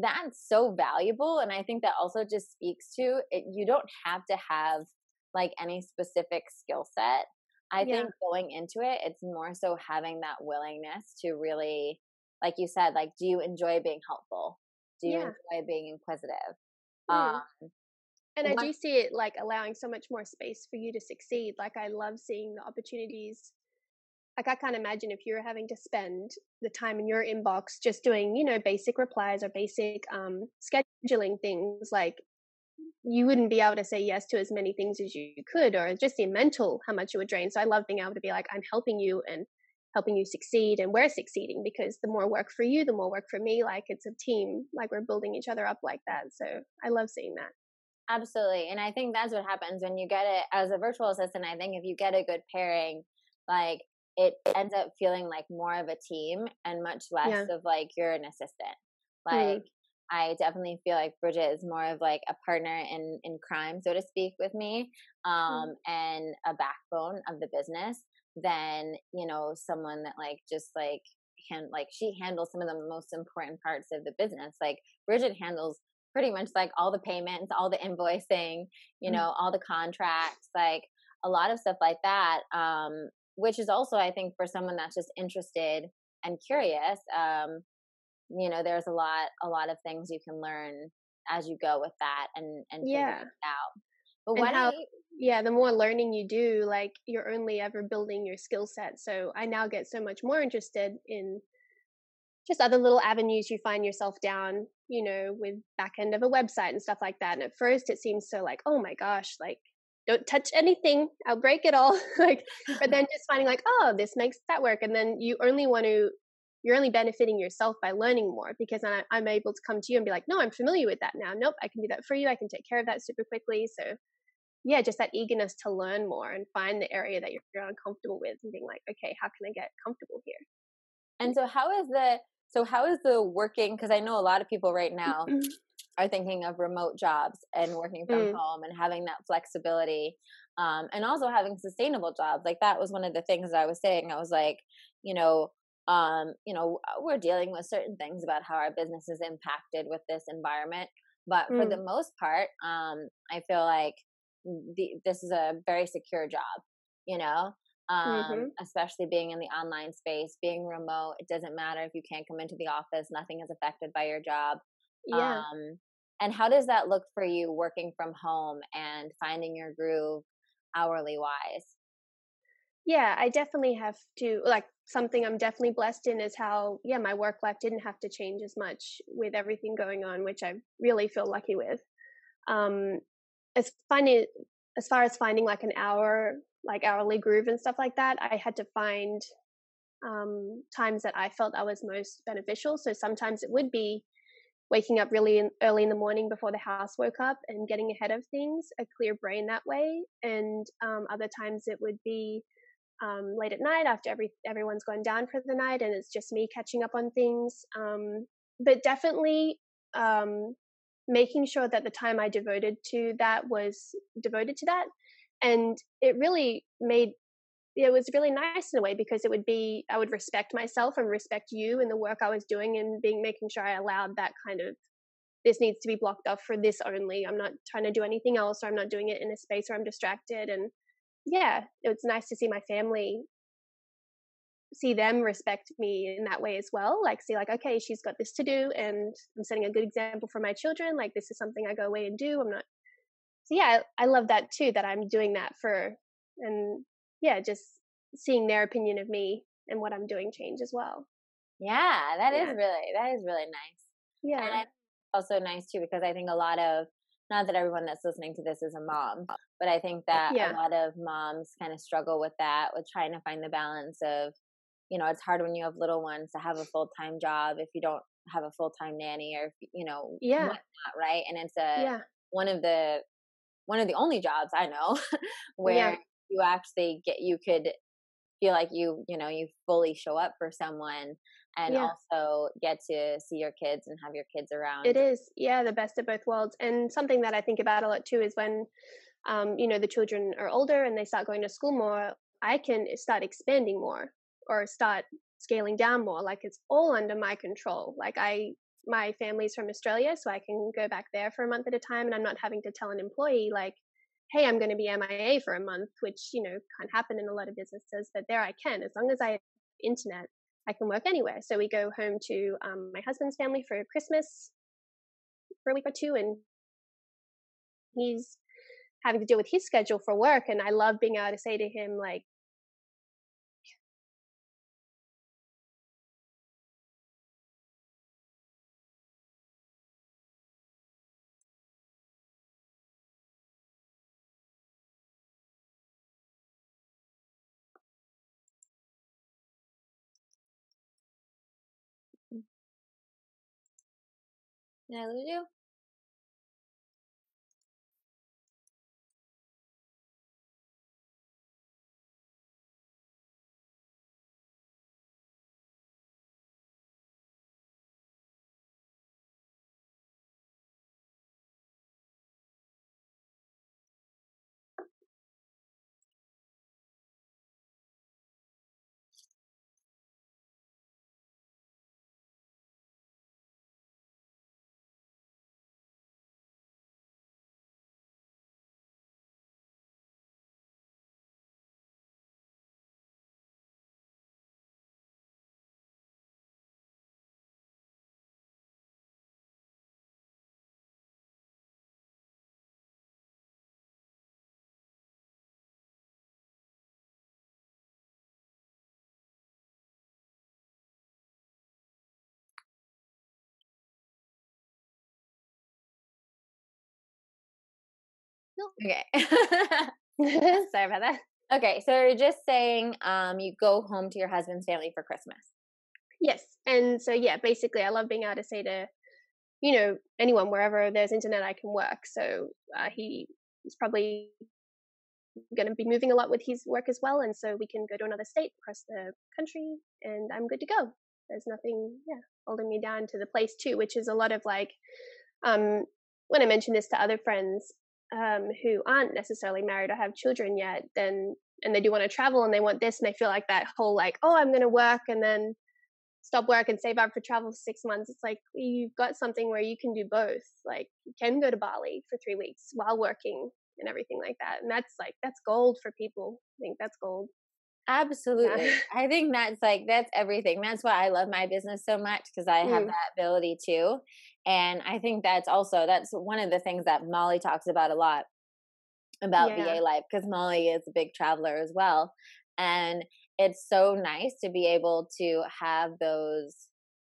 that's so valuable and i think that also just speaks to it you don't have to have like any specific skill set. I yeah. think going into it, it's more so having that willingness to really, like you said, like, do you enjoy being helpful? Do you yeah. enjoy being inquisitive? Mm. Um, and I do see it like allowing so much more space for you to succeed. Like, I love seeing the opportunities. Like, I can't imagine if you're having to spend the time in your inbox just doing, you know, basic replies or basic um, scheduling things. Like, you wouldn't be able to say yes to as many things as you could or just the mental how much you would drain so i love being able to be like i'm helping you and helping you succeed and we're succeeding because the more work for you the more work for me like it's a team like we're building each other up like that so i love seeing that absolutely and i think that's what happens when you get it as a virtual assistant i think if you get a good pairing like it ends up feeling like more of a team and much less yeah. of like you're an assistant mm-hmm. like mm. I definitely feel like Bridget is more of like a partner in in crime, so to speak, with me, mm. um, mm-hmm. and a backbone of the business than you know someone that like just like hand like she handles some of the most important parts of the business. Like Bridget handles pretty much like all the payments, all the invoicing, you mm. know, mm-hmm. all the contracts, like a lot of stuff like that. Um, which is also, I think, for someone that's just interested and curious. Um, you know there's a lot a lot of things you can learn as you go with that and and yeah. figure it out but what how, you, yeah the more learning you do like you're only ever building your skill set so i now get so much more interested in just other little avenues you find yourself down you know with back end of a website and stuff like that and at first it seems so like oh my gosh like don't touch anything i'll break it all like but then just finding like oh this makes that work and then you only want to you're only benefiting yourself by learning more because I, I'm able to come to you and be like, no, I'm familiar with that now. Nope, I can do that for you. I can take care of that super quickly. So, yeah, just that eagerness to learn more and find the area that you're, you're uncomfortable with and being like, okay, how can I get comfortable here? And so, how is the so how is the working? Because I know a lot of people right now are thinking of remote jobs and working from mm. home and having that flexibility um, and also having sustainable jobs like that was one of the things i was saying i was like you know um, you know we're dealing with certain things about how our business is impacted with this environment but mm. for the mm. most part um, i feel like the, this is a very secure job you know um, mm-hmm. especially being in the online space, being remote. It doesn't matter if you can't come into the office, nothing is affected by your job. Yeah. Um, and how does that look for you working from home and finding your groove hourly wise? Yeah, I definitely have to like something I'm definitely blessed in is how yeah, my work life didn't have to change as much with everything going on, which I really feel lucky with. Um as finding as far as finding like an hour like hourly groove and stuff like that, I had to find um, times that I felt I was most beneficial. So sometimes it would be waking up really in, early in the morning before the house woke up and getting ahead of things, a clear brain that way. And um, other times it would be um, late at night after every everyone's gone down for the night and it's just me catching up on things. Um, but definitely um, making sure that the time I devoted to that was devoted to that and it really made it was really nice in a way because it would be I would respect myself and respect you and the work I was doing and being making sure I allowed that kind of this needs to be blocked off for this only. I'm not trying to do anything else or I'm not doing it in a space where I'm distracted and yeah, it was nice to see my family see them respect me in that way as well. Like see like okay, she's got this to do and I'm setting a good example for my children. Like this is something I go away and do. I'm not so yeah, I, I love that too. That I'm doing that for, and yeah, just seeing their opinion of me and what I'm doing change as well. Yeah, that yeah. is really that is really nice. Yeah, and also nice too because I think a lot of not that everyone that's listening to this is a mom, but I think that yeah. a lot of moms kind of struggle with that, with trying to find the balance of, you know, it's hard when you have little ones to have a full time job if you don't have a full time nanny or you know, yeah, whatnot, right? And it's a yeah. one of the one of the only jobs I know where yeah. you actually get you could feel like you you know you fully show up for someone and yeah. also get to see your kids and have your kids around. It is, yeah, the best of both worlds. And something that I think about a lot too is when, um, you know, the children are older and they start going to school more. I can start expanding more or start scaling down more. Like it's all under my control. Like I my family's from Australia, so I can go back there for a month at a time, and I'm not having to tell an employee like, "Hey, I'm going to be MIA for a month," which you know can't happen in a lot of businesses. But there I can, as long as I have internet, I can work anywhere. So we go home to um, my husband's family for Christmas for a week or two, and he's having to deal with his schedule for work, and I love being able to say to him like, Did I Okay. Sorry about that. Okay, so you're just saying um, you go home to your husband's family for Christmas. Yes, and so yeah, basically, I love being able to say to you know anyone wherever there's internet, I can work. So uh, he is probably going to be moving a lot with his work as well, and so we can go to another state across the country, and I'm good to go. There's nothing, yeah, holding me down to the place too, which is a lot of like um, when I mention this to other friends um, who aren't necessarily married or have children yet, then and they do want to travel and they want this and they feel like that whole like, oh, I'm going to work and then stop work and save up for travel for six months. It's like you've got something where you can do both. Like you can go to Bali for three weeks while working and everything like that. And that's like that's gold for people. I think that's gold. Absolutely. Yeah. I think that's like that's everything. That's why I love my business so much because I have mm. that ability too. And I think that's also that's one of the things that Molly talks about a lot about yeah. VA life because Molly is a big traveler as well. And it's so nice to be able to have those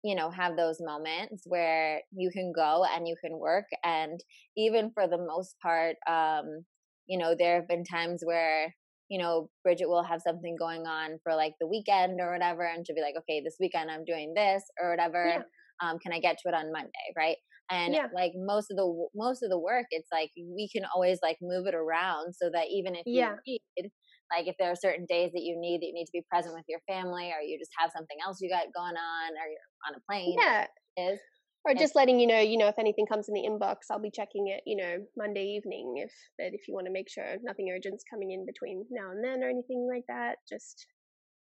you know have those moments where you can go and you can work and even for the most part um you know there have been times where you know bridget will have something going on for like the weekend or whatever and she'll be like okay this weekend i'm doing this or whatever yeah. um can i get to it on monday right and yeah. like most of the most of the work it's like we can always like move it around so that even if yeah. you need like if there are certain days that you need that you need to be present with your family or you just have something else you got going on or you're on a plane yeah is or just letting you know you know if anything comes in the inbox i'll be checking it you know monday evening if that if you want to make sure nothing urgent's coming in between now and then or anything like that just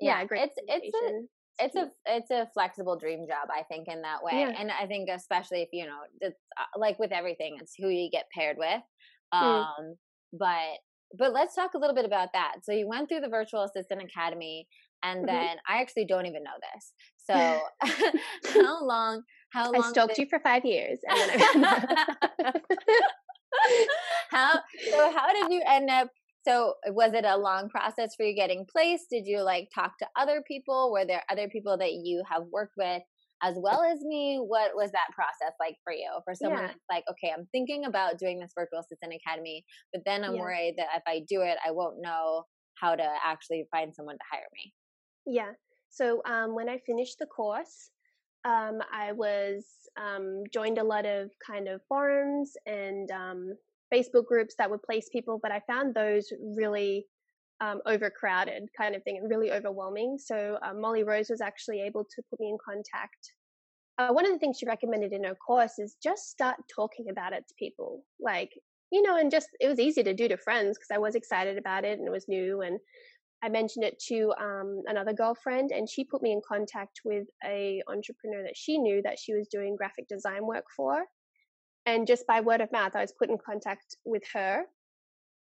yeah, yeah great it's it's a it's a it's a flexible dream job i think in that way yeah. and i think especially if you know it's uh, like with everything it's who you get paired with mm. um mm. but but let's talk a little bit about that. So you went through the virtual assistant academy and mm-hmm. then I actually don't even know this. So how long how long I stalked you for 5 years and then I How so how did you end up so was it a long process for you getting placed? Did you like talk to other people? Were there other people that you have worked with as well as me what was that process like for you for someone yeah. that's like okay i'm thinking about doing this virtual assistant academy but then i'm yeah. worried that if i do it i won't know how to actually find someone to hire me yeah so um, when i finished the course um, i was um, joined a lot of kind of forums and um, facebook groups that would place people but i found those really um, overcrowded kind of thing and really overwhelming. So uh, Molly Rose was actually able to put me in contact. Uh, one of the things she recommended in her course is just start talking about it to people. Like, you know, and just it was easy to do to friends because I was excited about it and it was new. And I mentioned it to um, another girlfriend, and she put me in contact with a entrepreneur that she knew that she was doing graphic design work for. And just by word of mouth, I was put in contact with her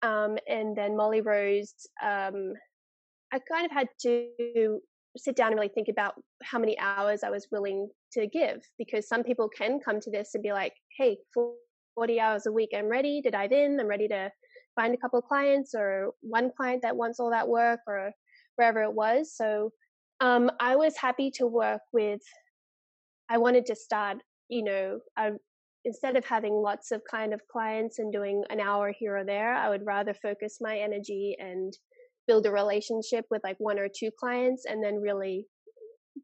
um, and then Molly Rose, um, I kind of had to sit down and really think about how many hours I was willing to give because some people can come to this and be like, hey, 40 hours a week, I'm ready to dive in, I'm ready to find a couple of clients or one client that wants all that work or wherever it was. So um, I was happy to work with, I wanted to start, you know, I instead of having lots of kind of clients and doing an hour here or there, I would rather focus my energy and build a relationship with like one or two clients and then really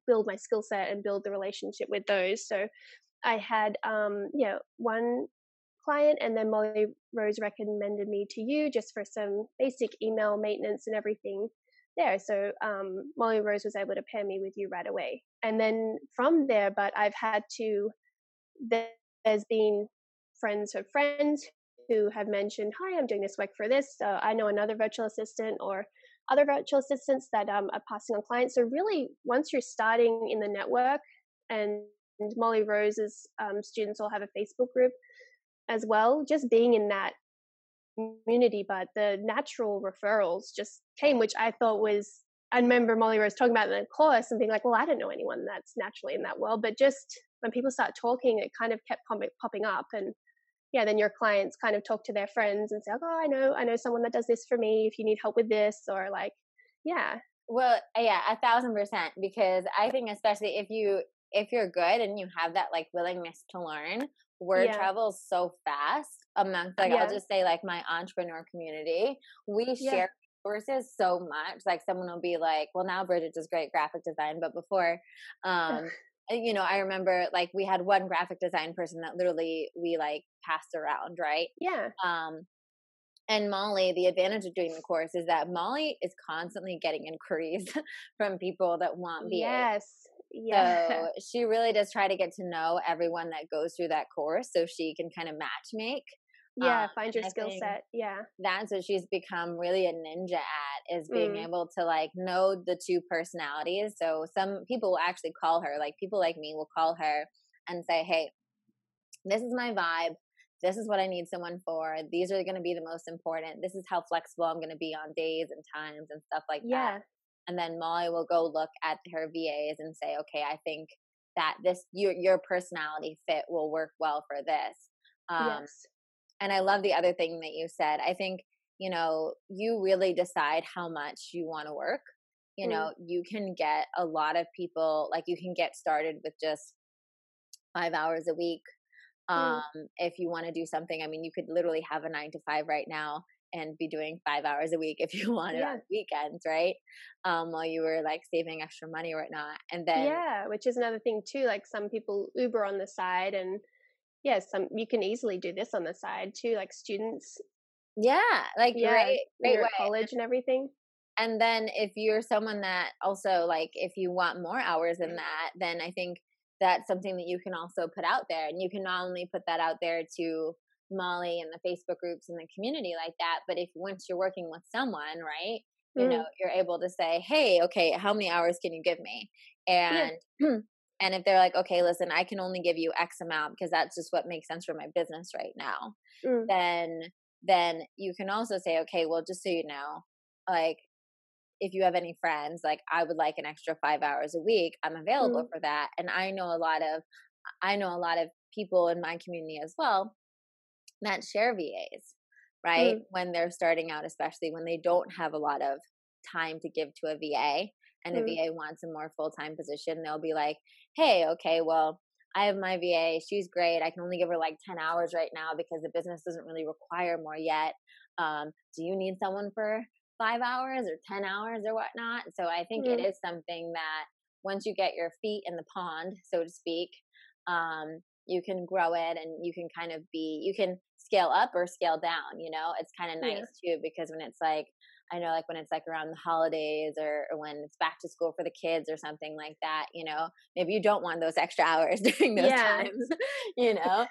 build my skill set and build the relationship with those. So I had um yeah, one client and then Molly Rose recommended me to you just for some basic email maintenance and everything there. So um Molly Rose was able to pair me with you right away. And then from there, but I've had to there's been friends of friends who have mentioned, "Hi, I'm doing this work for this. Uh, I know another virtual assistant or other virtual assistants that um, are passing on clients." So really, once you're starting in the network, and, and Molly Rose's um, students all have a Facebook group as well, just being in that community, but the natural referrals just came, which I thought was. I remember Molly Rose talking about in the course and being like, "Well, I don't know anyone that's naturally in that world," but just when people start talking, it kind of kept popping up. And yeah, then your clients kind of talk to their friends and say, oh, I know, I know someone that does this for me if you need help with this, or like, yeah. Well, uh, yeah, a thousand percent. Because I think, especially if you if you're good and you have that like willingness to learn, word yeah. travels so fast amongst like yeah. I'll just say like my entrepreneur community. We yeah. share resources so much. Like someone will be like, well now Bridget does great graphic design, but before um you know, I remember like we had one graphic design person that literally we like passed around, right? Yeah. Um, and Molly, the advantage of doing the course is that Molly is constantly getting inquiries from people that want VA. Yes. Yeah. So she really does try to get to know everyone that goes through that course so she can kind of match make. Yeah, Um, find your skill set. Yeah. That's what she's become really a ninja at is being Mm. able to like know the two personalities. So some people will actually call her, like people like me will call her and say, Hey, this is my vibe. This is what I need someone for. These are going to be the most important. This is how flexible I'm going to be on days and times and stuff like that Yeah. And then Molly will go look at her VAs and say, okay, I think that this your your personality fit will work well for this. Um, yes. And I love the other thing that you said. I think you know you really decide how much you want to work. You Mm. know, you can get a lot of people like you can get started with just five hours a week. Um, Mm. if you want to do something, I mean, you could literally have a nine to five right now and be doing five hours a week if you wanted Yeah. on weekends, right? Um, while you were like saving extra money or whatnot. And then, yeah, which is another thing too. Like some people Uber on the side, and yeah, some you can easily do this on the side too. Like students, yeah, like yeah, great way. college and everything. And then if you're someone that also like, if you want more hours than that, then I think that's something that you can also put out there. And you can not only put that out there to Molly and the Facebook groups and the community like that, but if once you're working with someone, right, you Mm. know, you're able to say, hey, okay, how many hours can you give me? And and if they're like, okay, listen, I can only give you X amount because that's just what makes sense for my business right now, Mm. then then you can also say, okay, well, just so you know, like if you have any friends, like I would like an extra five hours a week, I'm available Mm. for that. And I know a lot of I know a lot of people in my community as well that share VAs, right? Mm. When they're starting out, especially when they don't have a lot of time to give to a VA and a Mm. VA wants a more full time position, they'll be like, hey, okay, well, I have my VA. She's great. I can only give her like 10 hours right now because the business doesn't really require more yet. Um, do you need someone for five hours or 10 hours or whatnot? So I think it Mm. is something that once you get your feet in the pond, so to speak, um, you can grow it and you can kind of be, you can scale up or scale down, you know? It's kind of Yeah. nice too because when it's like, I know like when it's like around the holidays or, or when it's back to school for the kids or something like that, you know, maybe you don't want those extra hours during those Yeah. times, you know,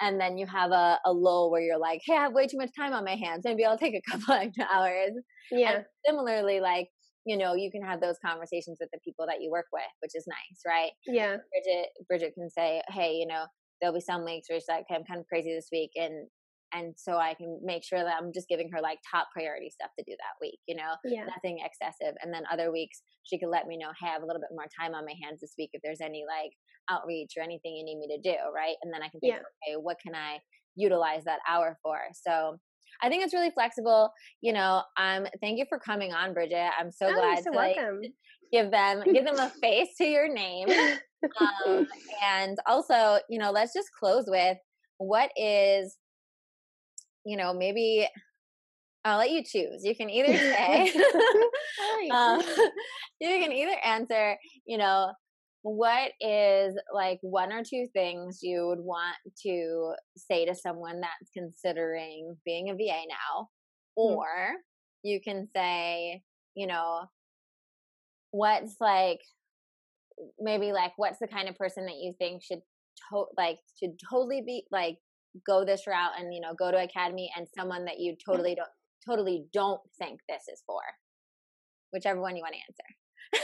and then you have a, a lull where you're like, hey, I have way too much time on my hands. Maybe I'll take a couple extra hours. Yeah. And similarly, like, you know, you can have those conversations with the people that you work with, which is nice, right? Yeah. Bridget, Bridget can say, hey, you know, there'll be some weeks where she's like, okay, I'm kind of crazy this week, and and so I can make sure that I'm just giving her like top priority stuff to do that week, you know, Yeah. nothing excessive. And then other weeks she could let me know, hey, I have a little bit more time on my hands this week if there's any like outreach or anything you need me to do, right? And then I can think, Yeah. okay, what can I utilize that hour for? So I think it's really flexible. You know, um, thank you for coming on, Bridget. I'm so oh, glad you're so to like, welcome. give them give them a face to your name. Um, and also, you know, let's just close with what is, you know, maybe I'll let you choose. You can either say, um, you can either answer, you know, what is like one or two things you would want to say to someone that's considering being a VA now? Hmm. Or you can say, you know, what's like maybe like what's the kind of person that you think should to- like should totally be like go this route and you know go to academy and someone that you totally don't totally don't think this is for whichever one you want to answer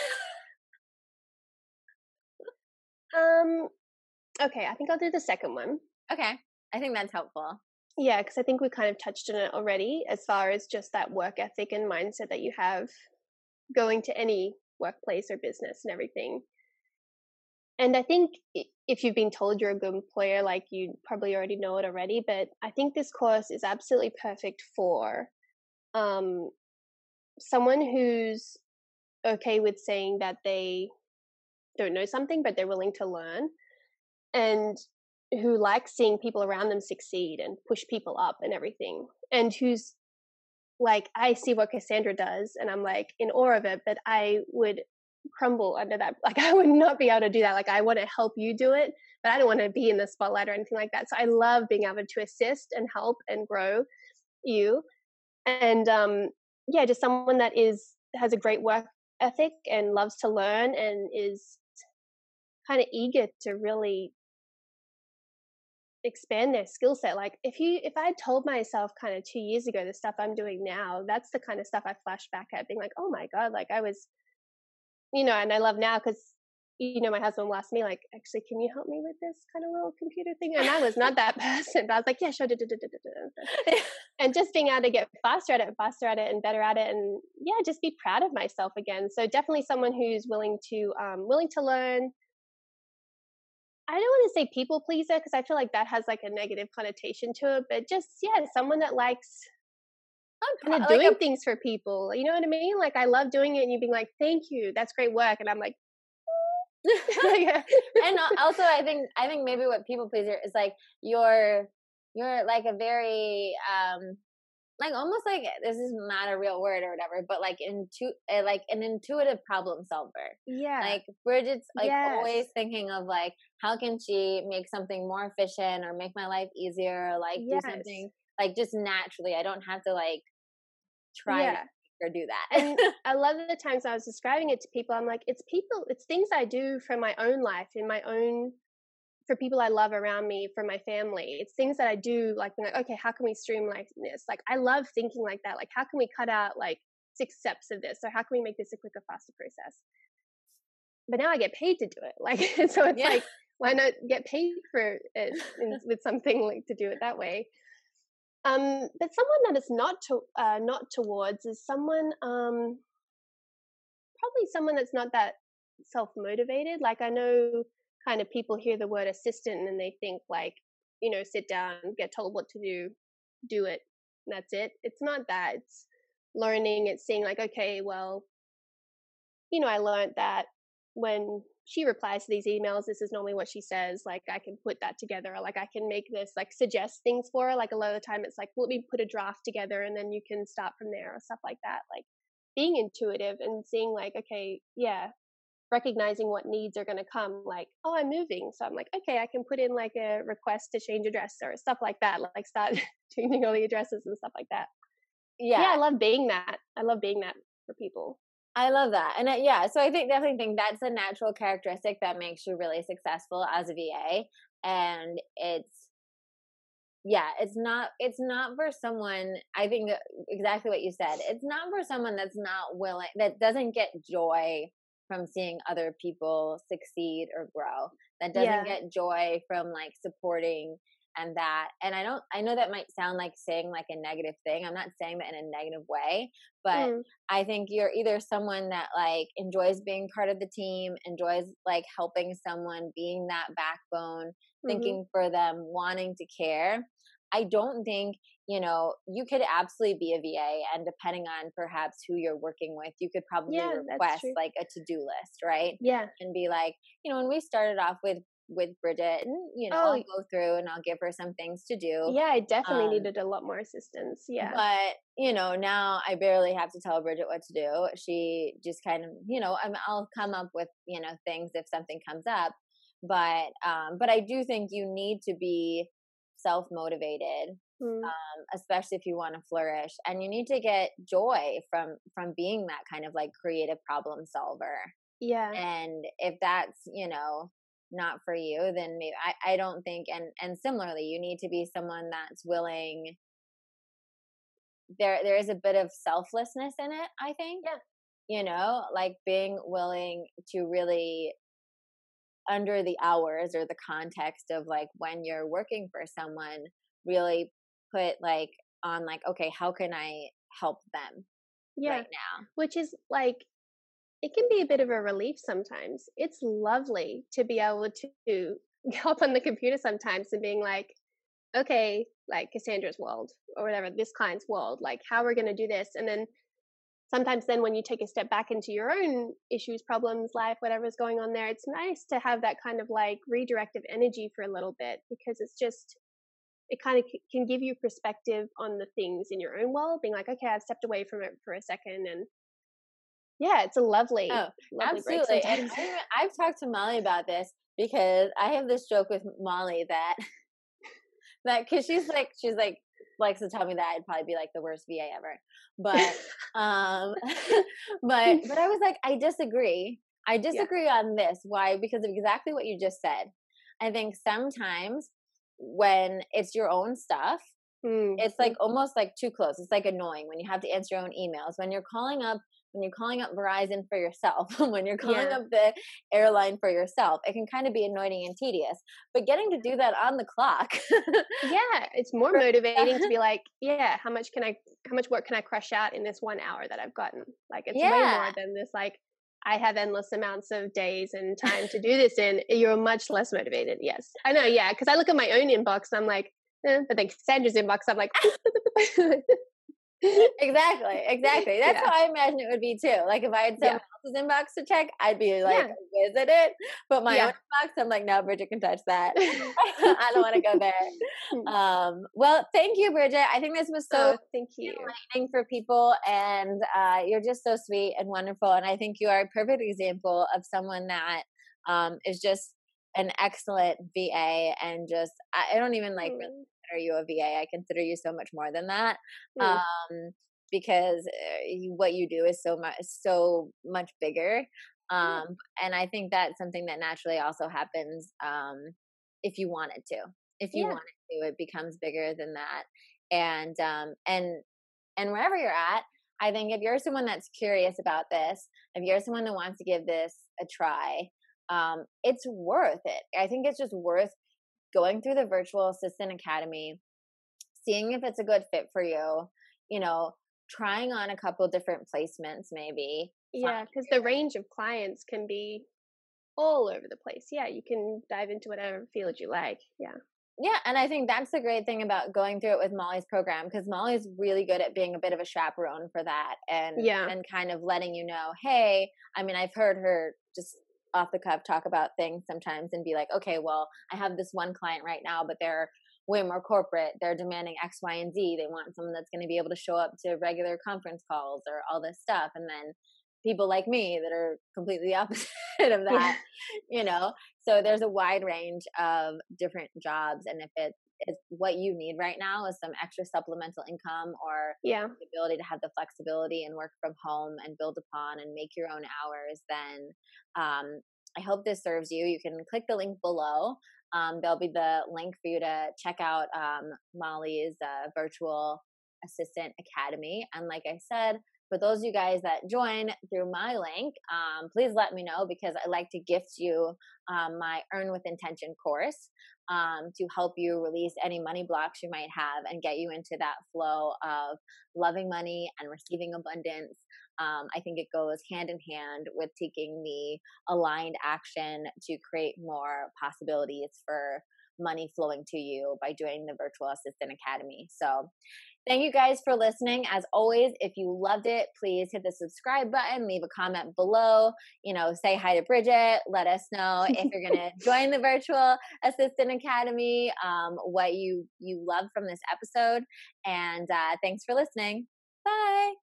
um. Okay, I think I'll do the second one. okay i think that's helpful Yeah, because I think we kind of touched on it already as far as just that work ethic and mindset that you have going to any workplace or business and everything. And I think if you've been told you're a good employer, like you probably already know it already, but I think this course is absolutely perfect for um, someone who's okay with saying that they don't know something, but they're willing to learn. And who likes seeing people around them succeed and push people up and everything, and who's like, I see what Cassandra does, and I'm like in awe of it, but I would crumble under that. Like, I would not be able to do that. Like, I want to help you do it, but I don't want to be in the spotlight or anything like that. So I love being able to assist and help and grow you, and um, yeah, just someone that is has a great work ethic and loves to learn and is kind of eager to really expand their skill set like if you if i told myself kind of two years ago the stuff i'm doing now that's the kind of stuff i flash back at being like oh my god like i was you know and i love now because you know my husband will ask me like actually can you help me with this kind of little computer thing? And i was not that person but i was like yeah sure and just being able to get faster at it faster at it and better at it and yeah just be proud of myself again. So definitely someone who's willing to um willing to learn. I don't want to say people pleaser because I feel like that has like a negative connotation to it, but just yeah, someone that likes kind of like doing a, things for people. You know what I mean? Like I love doing it, and you being like, "Thank you, that's great work," and I'm like. and also, I think I think maybe what people pleaser is like you're you're like a very um like almost like this is not a real word or whatever, but like into uh, like an intuitive problem solver. Yeah. Like Bridget's like yes. always thinking of like how can she make something more efficient or make my life easier or like yes. do something like just naturally. I don't have to like try yeah. or do that. and a lot of the times I was describing it to people, I'm like, it's people, it's things I do for my own life in my own for people I love around me, for my family. It's things that I do, like, like, okay, how can we streamline this? Like, I love thinking like that. Like, how can we cut out like six steps of this? Or how can we make this a quicker, faster process? But now I get paid to do it. Like, so it's yeah. like, why not get paid for it in, with something like to do it that way? Um, but someone that is not to uh, not towards is someone um, probably someone that's not that self motivated. Like I know kind of people hear the word assistant and they think like, you know, sit down, get told what to do, do it. that's it. It's not that. It's learning, it's seeing like, okay, well, you know, I learned that when she replies to these emails, this is normally what she says. Like I can put that together, or like I can make this, like suggest things for her. Like a lot of the time, it's like let me put a draft together, and then you can start from there, or stuff like that. Like being intuitive and seeing like, okay, yeah, recognizing what needs are going to come like oh i'm moving so i'm like okay i can put in like a request to change address or stuff like that like start changing all the addresses and stuff like that yeah yeah i love being that i love being that for people I love that. And yeah, so I think definitely think that's a natural characteristic that makes you really successful as a VA. And it's yeah, it's not it's not for someone I think uh, exactly what you said. It's not for someone that's not willing that doesn't get joy from seeing other people succeed or grow that doesn't yeah. get joy from like supporting and that and i don't i know that might sound like saying like a negative thing i'm not saying that in a negative way but mm. i think you're either someone that like enjoys being part of the team enjoys like helping someone being that backbone mm-hmm. thinking for them wanting to care i don't think you know, you could absolutely be a VA, and depending on perhaps who you're working with, you could probably yeah, request like a to do list, right? Yeah. And be like, you know, when we started off with with Bridget, and you know, oh. I'll go through and I'll give her some things to do. Yeah, I definitely um, needed a lot more assistance. Yeah. But you know, now I barely have to tell Bridget what to do. She just kind of, you know, i I'll come up with you know things if something comes up. But um, but I do think you need to be self motivated mm. um, especially if you want to flourish and you need to get joy from from being that kind of like creative problem solver yeah and if that's you know not for you then maybe I, I don't think and and similarly you need to be someone that's willing there there is a bit of selflessness in it i think yeah you know like being willing to really under the hours or the context of like when you're working for someone really put like on like okay how can i help them yeah. right now which is like it can be a bit of a relief sometimes. It's lovely to be able to hop on the computer sometimes and being like okay like cassandra's world or whatever this client's world like how we're going to do this? And then sometimes then when you take a step back into your own issues problems life whatever's going on there it's nice to have that kind of like redirective energy for a little bit because it's just it kind of can give you perspective on the things in your own world, being like, okay, I've stepped away from it for a second, and yeah, it's a lovely, oh, lovely absolutely. And I've talked to Molly about this because I have this joke with Molly that that because she's like she's like likes to tell me that I'd probably be like the worst VA ever, but um, but but I was like I disagree I disagree yeah. on this. Why? Because of exactly what you just said. I think sometimes when it's your own stuff, mm. it's like almost like too close. It's like annoying when you have to answer your own emails. When you're calling up when you're calling up Verizon for yourself, when you're calling yeah. up the airline for yourself, it can kind of be annoying and tedious. But getting to do that on the clock. yeah, it's more motivating to be like, yeah, how much can I how much work can I crush out in this one hour that I've gotten? Like it's yeah. way more than this like I have endless amounts of days and time to do this in. You're much less motivated. Yes. I know, yeah. Because I look at my own inbox and I'm like, eh, but then Sandra's inbox, I'm like, exactly, exactly. That's yeah. how I imagine it would be too. Like if I had someone yeah. else's inbox to check, I'd be like, yeah. visit it. But my own inbox, I'm like, no, Bridget can touch that. I don't want to go there. Hmm. Um, well, thank you, Bridget. I think this was so oh, thank you enlightening for people, and uh, you're just so sweet and wonderful. And I think you are a perfect example of someone that um, is just an excellent VA and just I, I don't even like really consider you a VA. I consider you so much more than that. Mm. Um, because uh, what you do is so much so much bigger. Um, mm. and I think that's something that naturally also happens um, if you want it to. If you yeah. want it to, it becomes bigger than that. And um, and and wherever you're at, I think if you're someone that's curious about this, if you're someone that wants to give this a try, um, it's worth it. I think it's just worth going through the virtual assistant academy, seeing if it's a good fit for you, you know, trying on a couple different placements maybe. Yeah, because the range of clients can be all over the place. Yeah, you can dive into whatever field you like. Yeah. Yeah, and I think that's the great thing about going through it with Molly's program because Molly's really good at being a bit of a chaperone for that and yeah. and kind of letting you know, hey, I mean, I've heard her just off the cuff talk about things sometimes and be like, okay, well, I have this one client right now, but they're way more corporate. They're demanding X, Y, and Z. They want someone that's going to be able to show up to regular conference calls or all this stuff. And then people like me that are completely opposite of that, you know? So there's a wide range of different jobs. And if it's what you need right now is some extra supplemental income or yeah. the ability to have the flexibility and work from home and build upon and make your own hours, then um, I hope this serves you. You can click the link below. Um, there'll be the link for you to check out um, Molly's uh, virtual assistant academy. And like I said, for those of you guys that join through my link, um, please let me know because I like to gift you um, my Earn with Intention course um, to help you release any money blocks you might have and get you into that flow of loving money and receiving abundance. Um, I think it goes hand in hand with taking the aligned action to create more possibilities for money flowing to you by doing the Virtual Assistant Academy. So, Thank you guys for listening. As always, if you loved it, please hit the subscribe button, leave a comment below, you know, say hi to Bridget, let us know if you're going to join the virtual assistant academy, um, what you you love from this episode, and uh, thanks for listening. Bye.